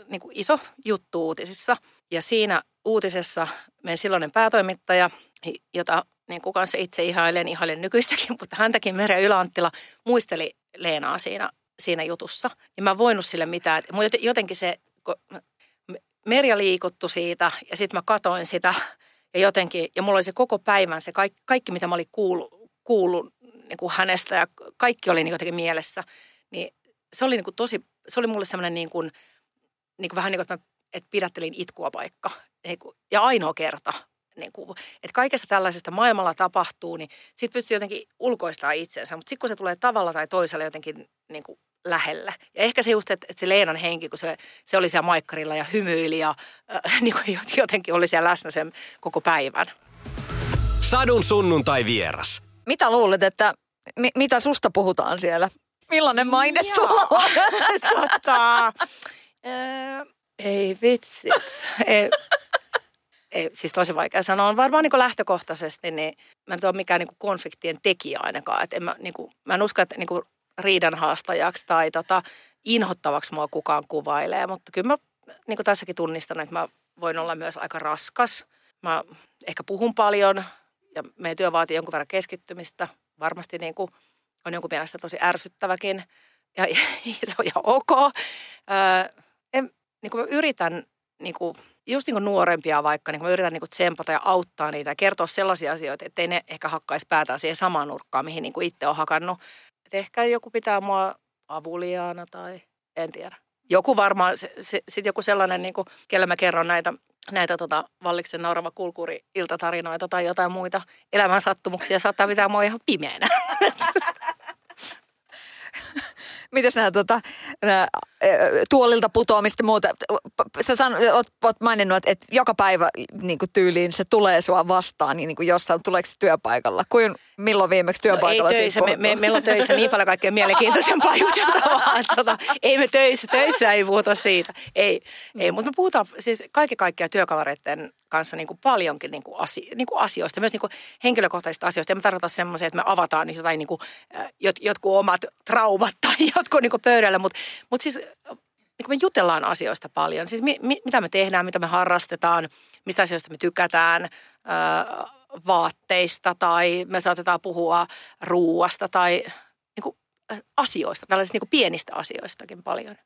niin kuin iso juttu uutisissa. Ja siinä uutisessa meidän silloinen päätoimittaja, jota niin kuin kanssa itse ihailen, ihailen nykyistäkin, mutta häntäkin Merja Yläanttila muisteli Leenaa siinä siinä jutussa. Niin mä en voinut sille mitään. Jotenkin se, Merja liikuttu siitä ja sitten mä katoin sitä ja jotenkin, ja mulla oli se koko päivän se kaikki, kaikki mitä mä olin kuullut, kuullut niin kuin hänestä ja kaikki oli niin jotenkin mielessä. Niin se oli niin kuin tosi, se oli mulle semmoinen niin kuin, niin kuin vähän niin kuin, että mä että pidättelin itkua paikka. Niin kuin, ja ainoa kerta. Niin kuin, että kaikessa tällaisesta maailmalla tapahtuu, niin sit pystyy jotenkin ulkoistaa itsensä. Mutta sitten kun se tulee tavalla tai toisella jotenkin niin kuin lähelle. Ja ehkä se just, että, että se Leenan henki, kun se, se oli siellä maikkarilla ja hymyili ja äh, niin kuin jotenkin oli siellä läsnä sen koko päivän. Sadun sunnuntai vieras. Mitä luulet, että mi- mitä susta puhutaan siellä? Millainen maine Joo. sulla on? tota, ää, ei vitsi. ei, ei, siis tosi vaikea sanoa. On varmaan niin lähtökohtaisesti, niin mä en ole mikään niin konfliktien tekijä ainakaan. Et en mä, niin kuin, mä en usko, että niin riidan haastajaksi tai tota, inhottavaksi mua kukaan kuvailee. Mutta kyllä mä niin kuin tässäkin tunnistan, että mä voin olla myös aika raskas. Mä ehkä puhun paljon ja meidän työ vaatii jonkun verran keskittymistä. Varmasti niin kuin on jonkun mielestä tosi ärsyttäväkin ja, ja se on ihan ok. Öö, en, niin kuin mä yritän niin kuin, just niin kuin nuorempia vaikka, niin kuin mä yritän niin kuin tsempata ja auttaa niitä ja kertoa sellaisia asioita, ettei ne ehkä hakkaisi päätään siihen samaan nurkkaan, mihin niin kuin itse on hakannut. Et ehkä joku pitää mua avuliaana tai en tiedä. Joku varmaan, sitten joku sellainen, niin kuin, kelle mä kerron näitä, näitä tota, Valliksen naurava kulkuri iltatarinoita tai jotain muita elämän sattumuksia, saattaa pitää mua ihan pimeänä. Mites nämä, tota, tuolilta putoamista ja muuta? Sä san, oot, oot maininnut, että, joka päivä niin kuin tyyliin se tulee sua vastaan, niin, niin kuin jossain, tuleeko se työpaikalla? Kuin, milloin viimeksi työpaikalla No ei töissä, me, me, meillä on töissä niin paljon kaikkea mielenkiintoisempaa juteltavaa. että Tota, ei me töissä, töissä ei puhuta siitä. Ei, ei mutta me puhutaan siis kaikki kaikkia työkavereiden kanssa niin kuin paljonkin niin kuin asio, niin kuin asioista, myös niin kuin henkilökohtaisista asioista. En mä tarkoita semmoisia, että me avataan jotain niin kuin, äh, jot, jotkut omat traumat tai jotkut niin kuin pöydällä, mutta, mutta siis niin me jutellaan asioista paljon. Siis mi, mi, mitä me tehdään, mitä me harrastetaan, mistä asioista me tykätään, äh, vaatteista tai me saatetaan puhua ruuasta tai niin kuin, äh, asioista, tällaisista niin kuin pienistä asioistakin paljon.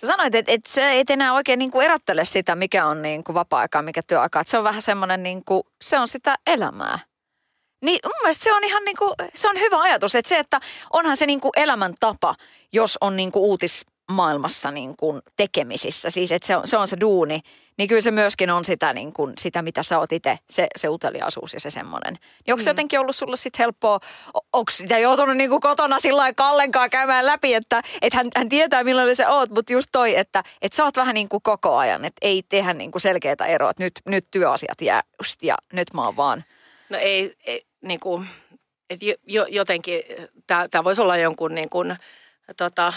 Sä sanoit, että, että se et enää oikein niin kuin erottele sitä, mikä on niin kuin vapaa-aikaa, mikä työaikaa. Se on vähän semmoinen, niin kuin, se on sitä elämää. Niin mun mielestä se on ihan niin kuin, se on hyvä ajatus, että se, että onhan se niin kuin elämäntapa, jos on niin kuin uutismaailmassa niin kuin tekemisissä. Siis että se on, se on se duuni, niin kyllä se myöskin on sitä, niin kuin, sitä mitä sä oot itse, se, se uteliaisuus ja se semmoinen. Niin onko se Mm. jotenkin ollut sulle sitten helppoa, onko sitä joutunut niin kuin kotona sillä Kallenkaan käymään läpi, että et hän, hän tietää millainen se oot, mutta just toi, että et sä oot vähän niin kuin koko ajan, että ei tehdä niin kuin selkeää eroa, että nyt, nyt työasiat jää just ja nyt mä oon vaan. No ei, ei niin kuin, että jo, jotenkin tämä voisi olla jonkun niin kuin, tota,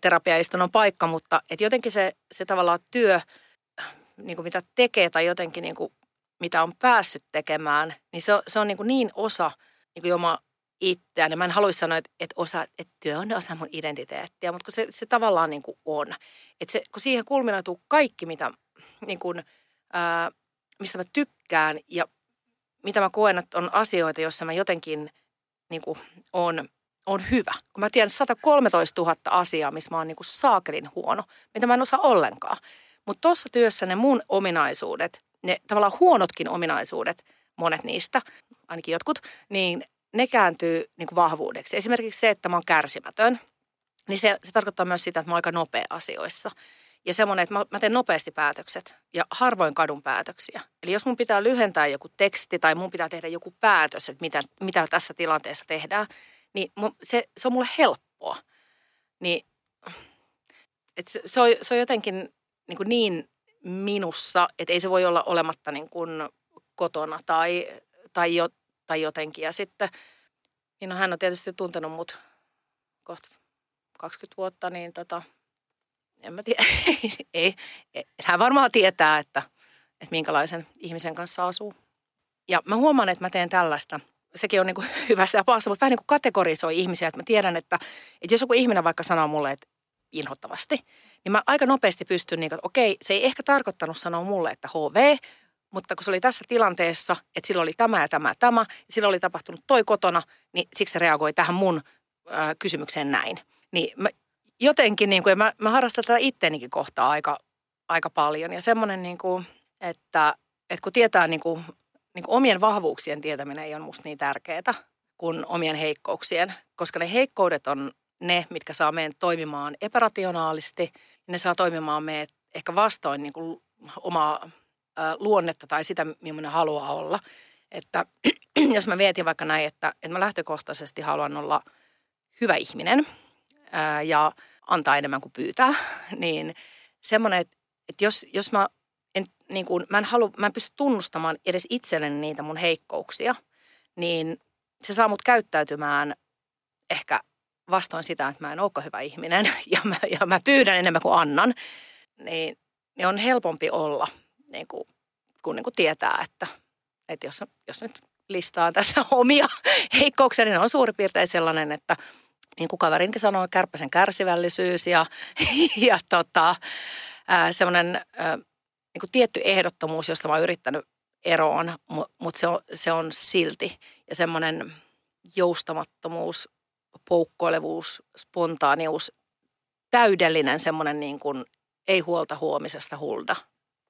terapiaistunnon paikka, mutta et jotenkin se, se tavallaan työ, niin kuin mitä tekee tai jotenkin niin kuin, mitä on päässyt tekemään, niin se se on niin, kuin niin osa niin kuin oma itseään. Mä en haluaisi sanoa, että, että, osa, että työ on osa mun identiteettiä, mutta kun se, se tavallaan niin kuin on. Että se, kun siihen kulminoituu kaikki, mitä, niin kuin, ää, mistä mä tykkään ja mitä mä koen, että on asioita, joissa mä jotenkin niin kuin, on, on hyvä. Kun mä tiedän 113 000 asiaa, missä mä oon niin kuin saakelin huono, mitä mä en osaa ollenkaan. Mutta tuossa työssä ne mun ominaisuudet, ne tavallaan huonotkin ominaisuudet, monet niistä, ainakin jotkut, niin ne kääntyy niin kuin vahvuudeksi. Esimerkiksi se, että mä oon kärsimätön, niin se, se tarkoittaa myös sitä, että mä oon aika nopea asioissa. Ja semmoinen, että mä, mä teen nopeasti päätökset ja harvoin kadun päätöksiä. Eli jos mun pitää lyhentää joku teksti tai mun pitää tehdä joku päätös, että mitä, mitä tässä tilanteessa tehdään, niin se, se on mulle helppoa. Niin, et se, se, on, se on jotenkin niin, kuin niin minussa, että ei se voi olla olematta niin kuin kotona tai, tai, jo, tai jotenkin. Ja sitten, niin no hän on tietysti tuntenut mut kohta 20 vuotta, niin tota, en mä tiedä, ei, ei, hän varmaan tietää, että, että minkälaisen ihmisen kanssa asuu. Ja mä huomaan, että mä teen tällaista. Sekin on niin kuin hyvässä ja pahassa, mutta vähän niin kuin kategorisoi ihmisiä. Että mä tiedän, että, että jos joku ihminen vaikka sanoo mulle, että inhottavasti, niin mä aika nopeasti pystyn, niin että okei, se ei ehkä tarkoittanut sanoa mulle, että HV, mutta kun se oli tässä tilanteessa, että sillä oli tämä ja tämä ja tämä, ja sillä oli tapahtunut toi kotona, niin siksi se reagoi tähän mun äh, kysymykseen näin. Niin mä jotenkin, niin kuin, ja mä, mä harrastan tätä itteenikin kohtaa aika, aika paljon. Ja semmoinen, niin kuin, että, että kun tietää niin kuin, niin omien vahvuuksien tietäminen ei ole musta niin tärkeää kuin omien heikkouksien, koska ne heikkoudet on ne, mitkä saa meidän toimimaan epärationaalisti. Ne saa toimimaan meidät ehkä vastoin niin kuin omaa luonnetta tai sitä, millainen haluaa olla. Että jos mä mietin vaikka näin, että, että mä lähtökohtaisesti haluan olla hyvä ihminen ää, ja antaa enemmän kuin pyytää, niin semmoinen, että, että jos, jos mä niin kuin, mä, en halu, mä en pysty tunnustamaan edes itselleni niitä mun heikkouksia, niin se saa mut käyttäytymään ehkä vastoin sitä, että mä en olekaan hyvä ihminen ja mä, ja mä pyydän enemmän kuin annan, niin, niin on helpompi olla, niin kuin, kun niin kuin tietää, että, että jos, jos nyt listaa tässä omia heikkouksia, niin on suurin piirtein sellainen, että niin kuin kaverinkin sanoi, kärpäsen kärsivällisyys ja, ja tota, semmoinen niin kuin tietty ehdottomuus, josta mä oon yrittänyt eroon, mutta se on, se on silti. Ja semmoinen joustamattomuus, poukkoilevuus, spontaanius, täydellinen semmoinen niin kuin ei huolta huomisesta hulda.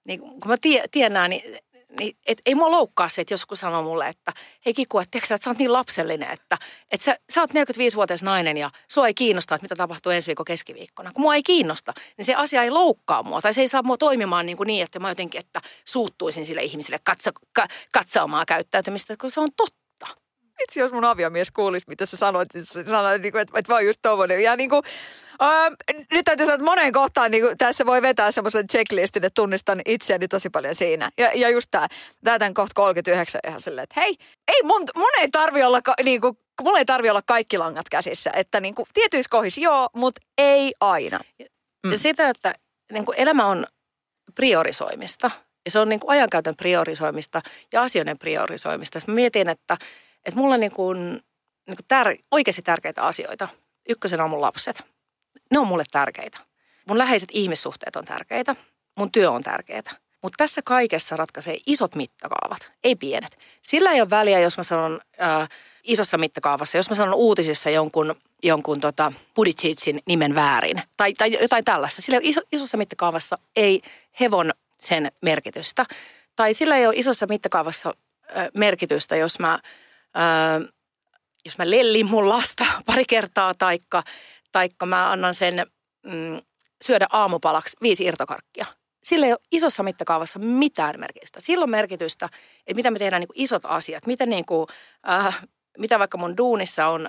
Niin kun mä tie, tiedän, niin niin et, ei mua loukkaa se, että joskus sanoo mulle, että hei Kiku, että, tiedätkö, että sä oot niin lapsellinen, että, että sä, sä oot 45-vuotias nainen ja sua ei kiinnosta, että mitä tapahtuu ensi viikon keskiviikkona. Kun mua ei kiinnosta, niin se asia ei loukkaa mua tai se ei saa mua toimimaan niin, kuin niin että mä jotenkin, että suuttuisin sille ihmiselle katso, ka, katsaamaan käyttäytymistä, kun se on totta vitsi, jos mun aviomies kuulisi, mitä sä sanoit, että, sanoit, niin kuin, että, että mä oon just tommonen. Ja niin kuin, äh, nyt täytyy sanoa, että moneen kohtaan niin kuin, tässä voi vetää semmoisen checklistin, että tunnistan itseäni tosi paljon siinä. Ja, ja just tää, tämän kohta 39 ihan silleen, että hei, ei mun, mun ei tarvi olla, niin kuin, mulla ei tarvi olla kaikki langat käsissä. Että niin kuin, tietyissä kohdissa joo, mutta ei aina. Mm. Ja sitä, että niin kuin elämä on priorisoimista. Ja se on niin kuin ajankäytön priorisoimista ja asioiden priorisoimista. Mä mietin, että että mulla niin kuin, niin kuin tär, oikeasti tärkeitä asioita. Ykkösenä on mun lapset. Ne on mulle tärkeitä. Mun läheiset ihmissuhteet on tärkeitä. Mun työ on tärkeää. Mutta tässä kaikessa ratkaisee isot mittakaavat, ei pienet. Sillä ei ole väliä, jos mä sanon äh, isossa mittakaavassa, jos mä sanon uutisissa jonkun, jonkun tota, Pudicicin nimen väärin tai, tai jotain tällaista. Sillä iso, isossa mittakaavassa ei hevon sen merkitystä. Tai sillä ei ole isossa mittakaavassa äh, merkitystä, jos mä Öö, jos mä lellin mun lasta pari kertaa taikka, taikka mä annan sen mm, syödä aamupalaksi viisi irtokarkkia. Sillä ei ole isossa mittakaavassa mitään merkitystä. Silloin merkitystä, että mitä me tehdään niin kuin isot asiat. Mitä, niin kuin, äh, mitä vaikka mun duunissa on,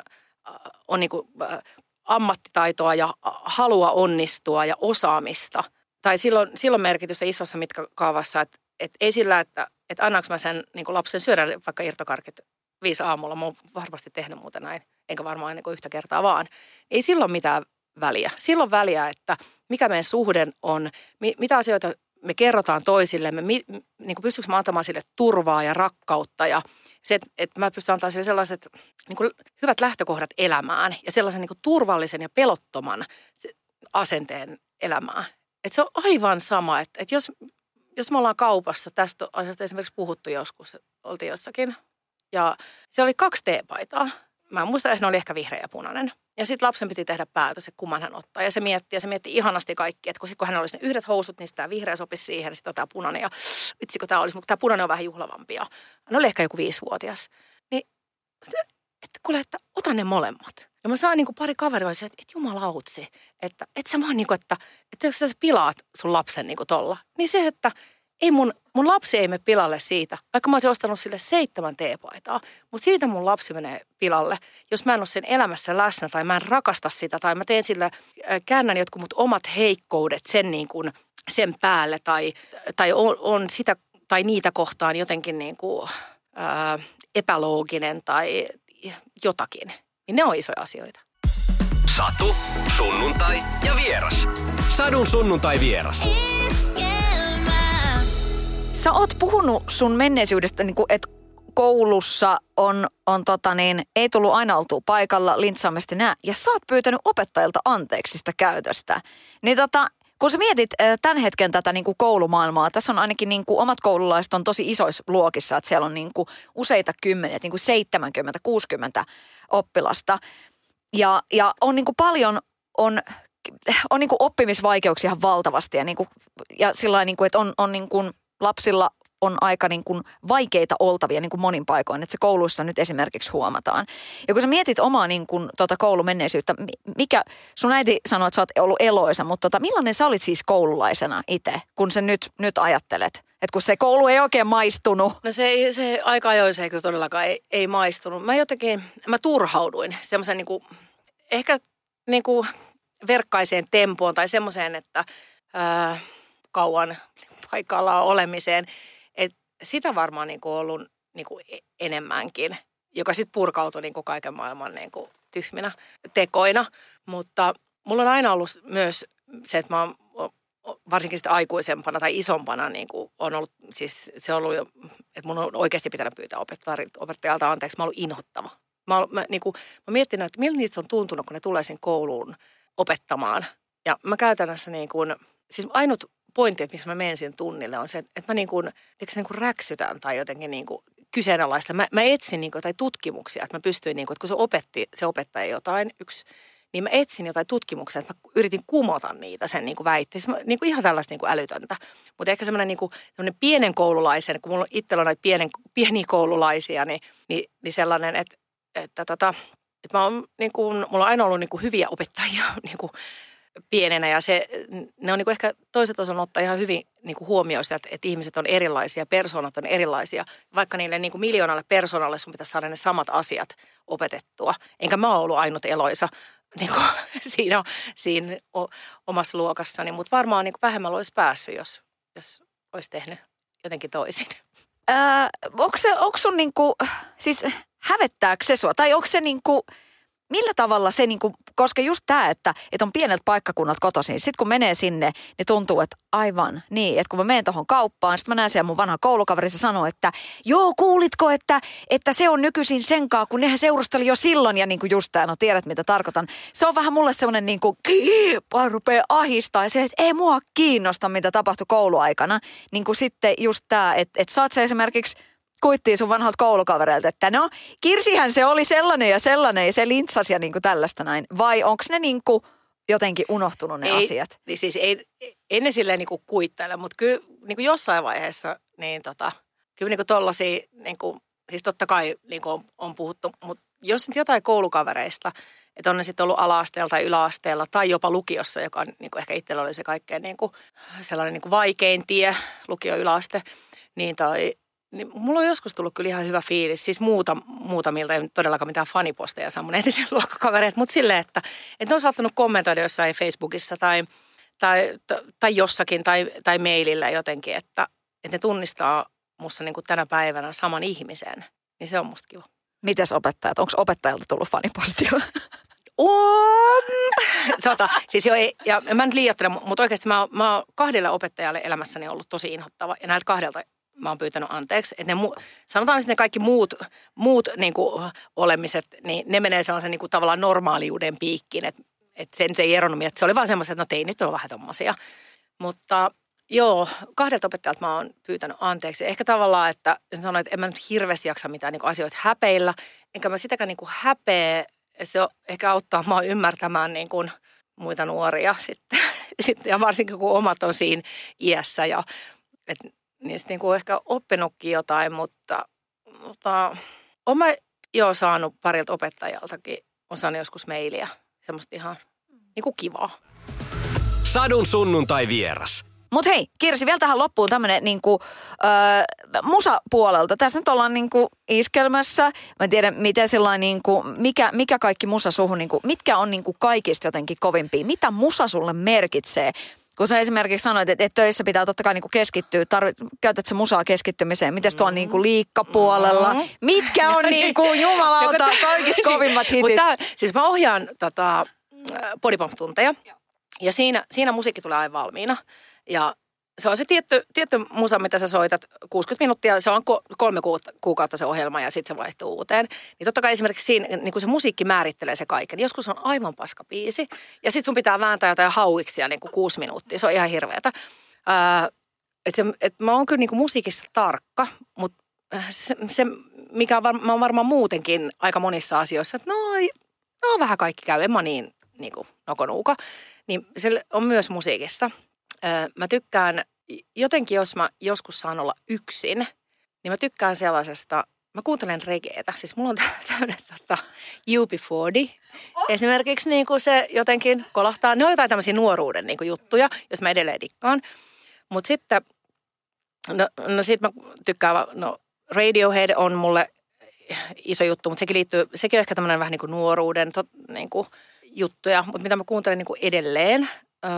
äh, on niin kuin, äh, ammattitaitoa ja halua onnistua ja osaamista. Tai silloin, silloin merkitystä isossa mittakaavassa, että, että ei sillä, että, että annaanko mä sen niin kuin lapsen syödä vaikka irtokarkit viisi aamulla. Mä oon varmasti tehnyt muuta näin, enkä varmaan ennen kuin yhtä kertaa vaan. Ei silloin mitään väliä. Silloin väliä, että mikä meidän suhde on, mi, mitä asioita me kerrotaan toisillemme, mi, niin pystyykö mä antamaan sille turvaa ja rakkautta ja se, että, että mä pystyn antamaan sille sellaiset niin kuin hyvät lähtökohdat elämään ja sellaisen niin kuin turvallisen ja pelottoman asenteen elämään. Että se on aivan sama, että, että jos, jos me ollaan kaupassa, tästä asiasta esimerkiksi puhuttu joskus, oltiin jossakin ja se oli kaksi teepaitaa. Mä en muista, että ne oli ehkä vihreä ja punainen. Ja sitten lapsen piti tehdä päätös, että kumman hän ottaa. Ja se mietti, ja se mietti ihanasti kaikki, että kun, sit, kun hän olisi ne yhdet housut, niin tämä vihreä sopisi siihen, ja sitten tämä punainen. Ja vitsi, kun tämä olisi, mutta tämä punainen on vähän juhlavampi. Ja hän oli ehkä joku viisivuotias. Niin, että kuule, että ota ne molemmat. Ja mä saan niin kuin pari kaveria, että, että jumalautsi, että, että sä vaan niin kuin, että, että sä pilaat sun lapsen niin kuin tolla. Niin se, että ei mun, mun lapsi ei mene pilalle siitä, vaikka mä olisin ostanut sille seitsemän teepaitaa, mutta siitä mun lapsi menee pilalle, jos mä en ole sen elämässä läsnä tai mä en rakasta sitä tai mä teen sillä, äh, käännän jotkut mut omat heikkoudet sen, niin kuin, sen päälle tai, tai on, on sitä tai niitä kohtaan jotenkin niin kuin, ää, äh, epälooginen tai jotakin. Niin ne on isoja asioita. Satu, sunnuntai ja vieras. Sadun sunnuntai vieras. Sä oot puhunut sun menneisyydestä, niin että koulussa on, on tota niin, ei tullut aina oltua paikalla lintsaamista nää, ja sä oot pyytänyt opettajilta anteeksi sitä käytöstä. Niin tota, kun sä mietit tämän hetken tätä niin kuin koulumaailmaa, tässä on ainakin niin kuin omat koululaiset on tosi isoissa luokissa, että siellä on niin kuin useita kymmeniä, niin kuin 70-60 oppilasta. Ja, ja on niin kuin paljon on on niin kuin oppimisvaikeuksia valtavasti ja, niin kuin, ja sillä niin kuin, että on, on niin kuin lapsilla on aika niin kuin vaikeita oltavia niin kuin monin paikoin, että se kouluissa nyt esimerkiksi huomataan. Ja kun sä mietit omaa niin kuin, tota koulumenneisyyttä, mikä, sun äiti sanoi, että sä oot ollut eloisa, mutta tota, millainen sä olit siis koululaisena itse, kun sä nyt, nyt ajattelet? Että kun se koulu ei oikein maistunut. No se, se aika ajoin se ei kyllä todellakaan ei, ei maistunut. Mä jotenkin, mä turhauduin semmoisen niin kuin, ehkä niin kuin verkkaiseen tempoon tai semmoiseen, että ää, kauan paikalla olemiseen – sitä varmaan niin kuin ollut niin kuin e-, enemmänkin, joka sitten purkautui niin kuin kaiken maailman niin kuin tyhminä tekoina. Mutta mulla on aina ollut myös se, että mä oon varsinkin sitten aikuisempana tai isompana niin kuin on ollut, siis se on ollut jo, että mun on oikeasti pitänyt pyytää opettajalta anteeksi. Mä oon ollut inhottava. Mä, oon, mä, niin kuin, mä miettinyt, että miltä niistä on tuntunut, kun ne tulee sen kouluun opettamaan. Ja mä käytännössä niin kuin, siis ainut pointti, että miksi mä menen siihen tunnille, on se, että mä niin kuin, tiedätkö, niin kuin räksytän tai jotenkin niin kuin kyseenalaista. Mä, mä etsin niin kuin jotain tutkimuksia, että mä pystyin, niin kuin, että kun se opetti, se opettaja jotain, yksi, niin mä etsin jotain tutkimuksia, että mä yritin kumota niitä sen niin kuin. Niin kuin ihan tällaista niin kuin älytöntä. Mutta ehkä semmoinen niin kuin, pienen koululaisen, kun mulla on itsellä näitä pienen, pieniä koululaisia, niin, niin, niin sellainen, että, että, tota, että mä oon, niin kuin, mulla on aina ollut niin kuin hyviä opettajia niin kuin, pienenä ja se, ne on niin ehkä toiset osan ottaa ihan hyvin niin kuin huomioon sitä, että, että ihmiset on erilaisia, persoonat on erilaisia. Vaikka niille niin kuin miljoonalle persoonalle sun pitäisi saada ne samat asiat opetettua. Enkä mä ollut ainut eloisa niin kuin siinä, siinä omassa luokassani, mutta varmaan niin kuin vähemmällä olisi päässyt, jos, jos olisi tehnyt jotenkin toisin. Ää, onko, se, onko sun niin kuin, siis hävettääkö se sua? Tai onko se niin kuin, millä tavalla se, niin kuin, koska just tämä, että, että on pienet paikkakunnat kotoisin, niin sitten kun menee sinne, niin tuntuu, että aivan niin, että kun mä menen tuohon kauppaan, sitten mä näen siellä mun vanha koulukaveri, se sanoo, että joo, kuulitko, että, että se on nykyisin senkaa, kun nehän seurusteli jo silloin ja niin kuin just tämä, no tiedät mitä tarkoitan. Se on vähän mulle semmoinen niin kuin, vaan rupeaa ahistaa ja se, että ei mua kiinnosta, mitä tapahtui kouluaikana. Niin kuin sitten just tämä, että, että saat se esimerkiksi kuittiin sun vanhalta koulukavereilta, että no Kirsihän se oli sellainen ja sellainen ja se lintsasi ja niin kuin tällaista näin. Vai onko ne niin kuin jotenkin unohtunut ne ei, asiat? Niin siis ei, ei ne silleen niin kuin kuittaile, mutta kyllä niin kuin jossain vaiheessa niin tota, kyllä niin kuin tollaisia, niin kuin, siis totta kai niin kuin on, on puhuttu, mutta jos nyt jotain koulukavereista, että on ne sitten ollut ala-asteella tai yläasteella tai jopa lukiossa, joka on, niin kuin ehkä itsellä oli se kaikkein niin kuin, sellainen niin kuin vaikein tie, lukio yläaste, niin tai niin mulla on joskus tullut kyllä ihan hyvä fiilis, siis muuta, muutamilta, ei todellakaan mitään faniposteja saa mun entisen luokkakavereita, mutta silleen, että, että ne on saattanut kommentoida jossain Facebookissa tai, tai, tai jossakin tai, tai mailillä jotenkin, että, että ne tunnistaa musta niin kuin tänä päivänä saman ihmisen, niin se on musta kiva. Mites opettajat? Onko opettajalta tullut fanipostia? On! tota, siis jo ei, ja mä nyt liioittelen, mutta oikeasti mä, mä oon kahdelle opettajalle elämässäni ollut tosi inhottava. Ja näiltä kahdelta mä oon pyytänyt anteeksi. Että ne mu- sanotaan sitten ne kaikki muut, muut niin kuin olemiset, niin ne menee sellaisen niin kuin tavallaan normaaliuden piikkiin. Että että se nyt ei eronnut että se oli vaan semmoista, että no teinit on vähän tommosia. Mutta joo, kahdelta opettajalta mä oon pyytänyt anteeksi. Ehkä tavallaan, että sanoin, että en mä nyt hirveästi jaksa mitään niin kuin asioita häpeillä. Enkä mä sitäkään niin kuin häpeä. Se ehkä auttaa mua ymmärtämään niin kuin muita nuoria sitten. sitten. Ja varsinkin kun omat on siinä iässä ja että niistä niin kuin ehkä oppinutkin jotain, mutta, mutta olen jo saanut parilta opettajaltakin, on saanut joskus mailia, semmoista ihan niin kuin kivaa. Sadun sunnuntai vieras. Mutta hei, Kirsi, vielä tähän loppuun tämmöinen niinku, öö, musapuolelta. Tässä nyt ollaan niinku iskelmässä. Mä en tiedä, miten sellainen, niinku, mikä, mikä kaikki musa suhun, niinku, mitkä on niinku kaikista jotenkin kovimpia. Mitä musa sulle merkitsee? Kun sä esimerkiksi sanoit, että, että töissä pitää totta kai niin keskittyä, tarvit, käytät sä musaa keskittymiseen, miten tuolla niin kuin liikkapuolella, mm-hmm. mitkä on niin kuin jumalauta kaikista kovimmat hitit? Mutta, siis mä ohjaan tota, bodypump-tunteja ja siinä, siinä musiikki tulee aivan valmiina. Ja se on se tietty, tietty musa, mitä sä soitat, 60 minuuttia, se on kolme kuukautta se ohjelma ja sitten se vaihtuu uuteen. Niin totta kai esimerkiksi siinä, niin kun se musiikki määrittelee se kaiken. Joskus on aivan paska biisi ja sitten sun pitää vääntää jotain hauiksia niin kuin kuusi minuuttia. Se on ihan hirveätä. Äh, et, et mä oon kyllä niin kuin musiikissa tarkka, mutta se, se mikä on, var, mä oon varmaan muutenkin aika monissa asioissa, että no, no vähän kaikki käy. En mä niin niin kuin nokonuuka, niin se on myös musiikissa. Mä tykkään, jotenkin jos mä joskus saan olla yksin, niin mä tykkään sellaisesta, mä kuuntelen regeetä. Siis mulla on tämmöinen tota, UB40. Oh. Esimerkiksi niin kuin se jotenkin kolahtaa. Ne on jotain tämmöisiä nuoruuden niin kuin juttuja, jos mä edelleen dikkaan. Mutta sitten, no, no sit mä tykkään, no Radiohead on mulle iso juttu, mutta sekin liittyy, sekin on ehkä tämmöinen vähän niin kuin nuoruuden tot, niin kuin juttuja, mutta mitä mä kuuntelen niin kuin edelleen, öö,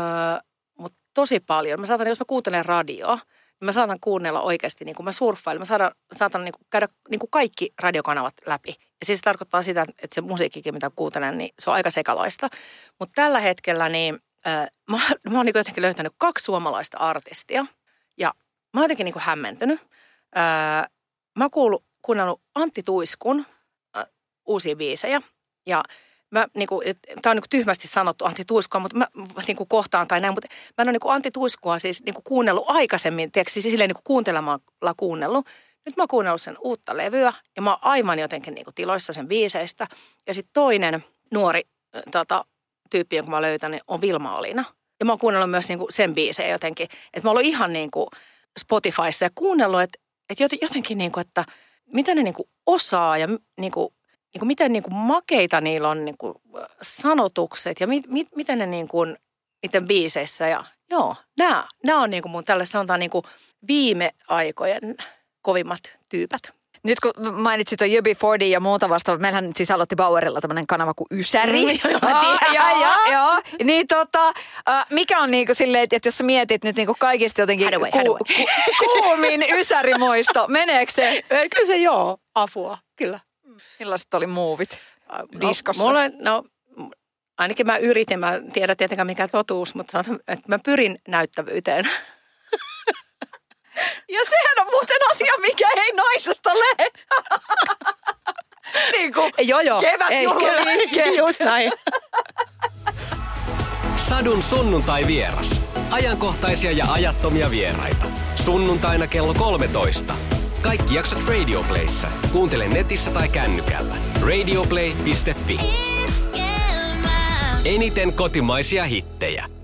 tosi paljon. Mä saatan, jos mä kuuntelen radioa, niin mä saatan kuunnella oikeasti, niin kuin mä surffailen, mä saatan, saatan niin kuin käydä niin kuin kaikki radiokanavat läpi. Ja siis se tarkoittaa sitä, että se musiikkikin, mitä kuuntelen, niin se on aika sekalaista. Mutta tällä hetkellä niin öö, mä, mä oon niin jotenkin löytänyt kaksi suomalaista artistia ja mä oon jotenkin niin kuin hämmentynyt. Öö, mä oon kuunnellut Antti Tuiskun äh, uusia biisejä ja mä niinku, tää on niinku tyhmästi sanottu Antti Tuiskua, mutta mä niinku kohtaan tai näin, mutta mä en ole niinku Antti Tuiskua siis niinku kuunnellut aikaisemmin, tiedätkö, siis silleen niinku kuuntelemalla kuunnellut. Nyt mä oon kuunnellut sen uutta levyä ja mä oon aivan jotenkin niinku tiloissa sen biiseistä. Ja sitten toinen nuori tota, tyyppi, jonka mä löytän, niin on Vilma Olina. Ja mä oon kuunnellut myös niinku sen biisejä jotenkin. Että mä oon ihan niinku Spotifyssa ja kuunnellut, että, että jotenkin niinku, että – mitä ne niinku osaa ja niinku, niinku miten niinku makeita niillä on niinku sanotukset ja mi, mi, miten ne niinku, niiden biiseissä. Ja, joo, nämä, nämä on niinku mun tälle sanotaan niinku viime aikojen kovimmat tyypät. Nyt kun mainitsit tuon Jöbi Fordi ja muuta vasta, meillähän siis aloitti Bauerilla tämmöinen kanava kuin Ysäri. Mm, joo, joo, joo, joo. Niin tota, mikä on niinku silleen, että jos sä mietit nyt niinku kaikista jotenkin Hadaway, ku, Hadaway. Ku, kuumin Ysärimuisto, meneekö se? Kyllä se joo, apua, kyllä. Millaiset oli muuvit no, diskossa? Mulla, no, ainakin mä yritin, mä en tiedä tietenkään mikä totuus, mutta sanotaan, että mä pyrin näyttävyyteen. Ja sehän on muuten asia, mikä ei naisesta lähde. niin kuin joo, joo. kevätjuhlaliikkeet. Just näin. Sadun sunnuntai vieras. Ajankohtaisia ja ajattomia vieraita. Sunnuntaina kello 13. Kaikki jaksot Radioplayssa. Kuuntele netissä tai kännykällä. Radioplay.fi. Eniten kotimaisia hittejä.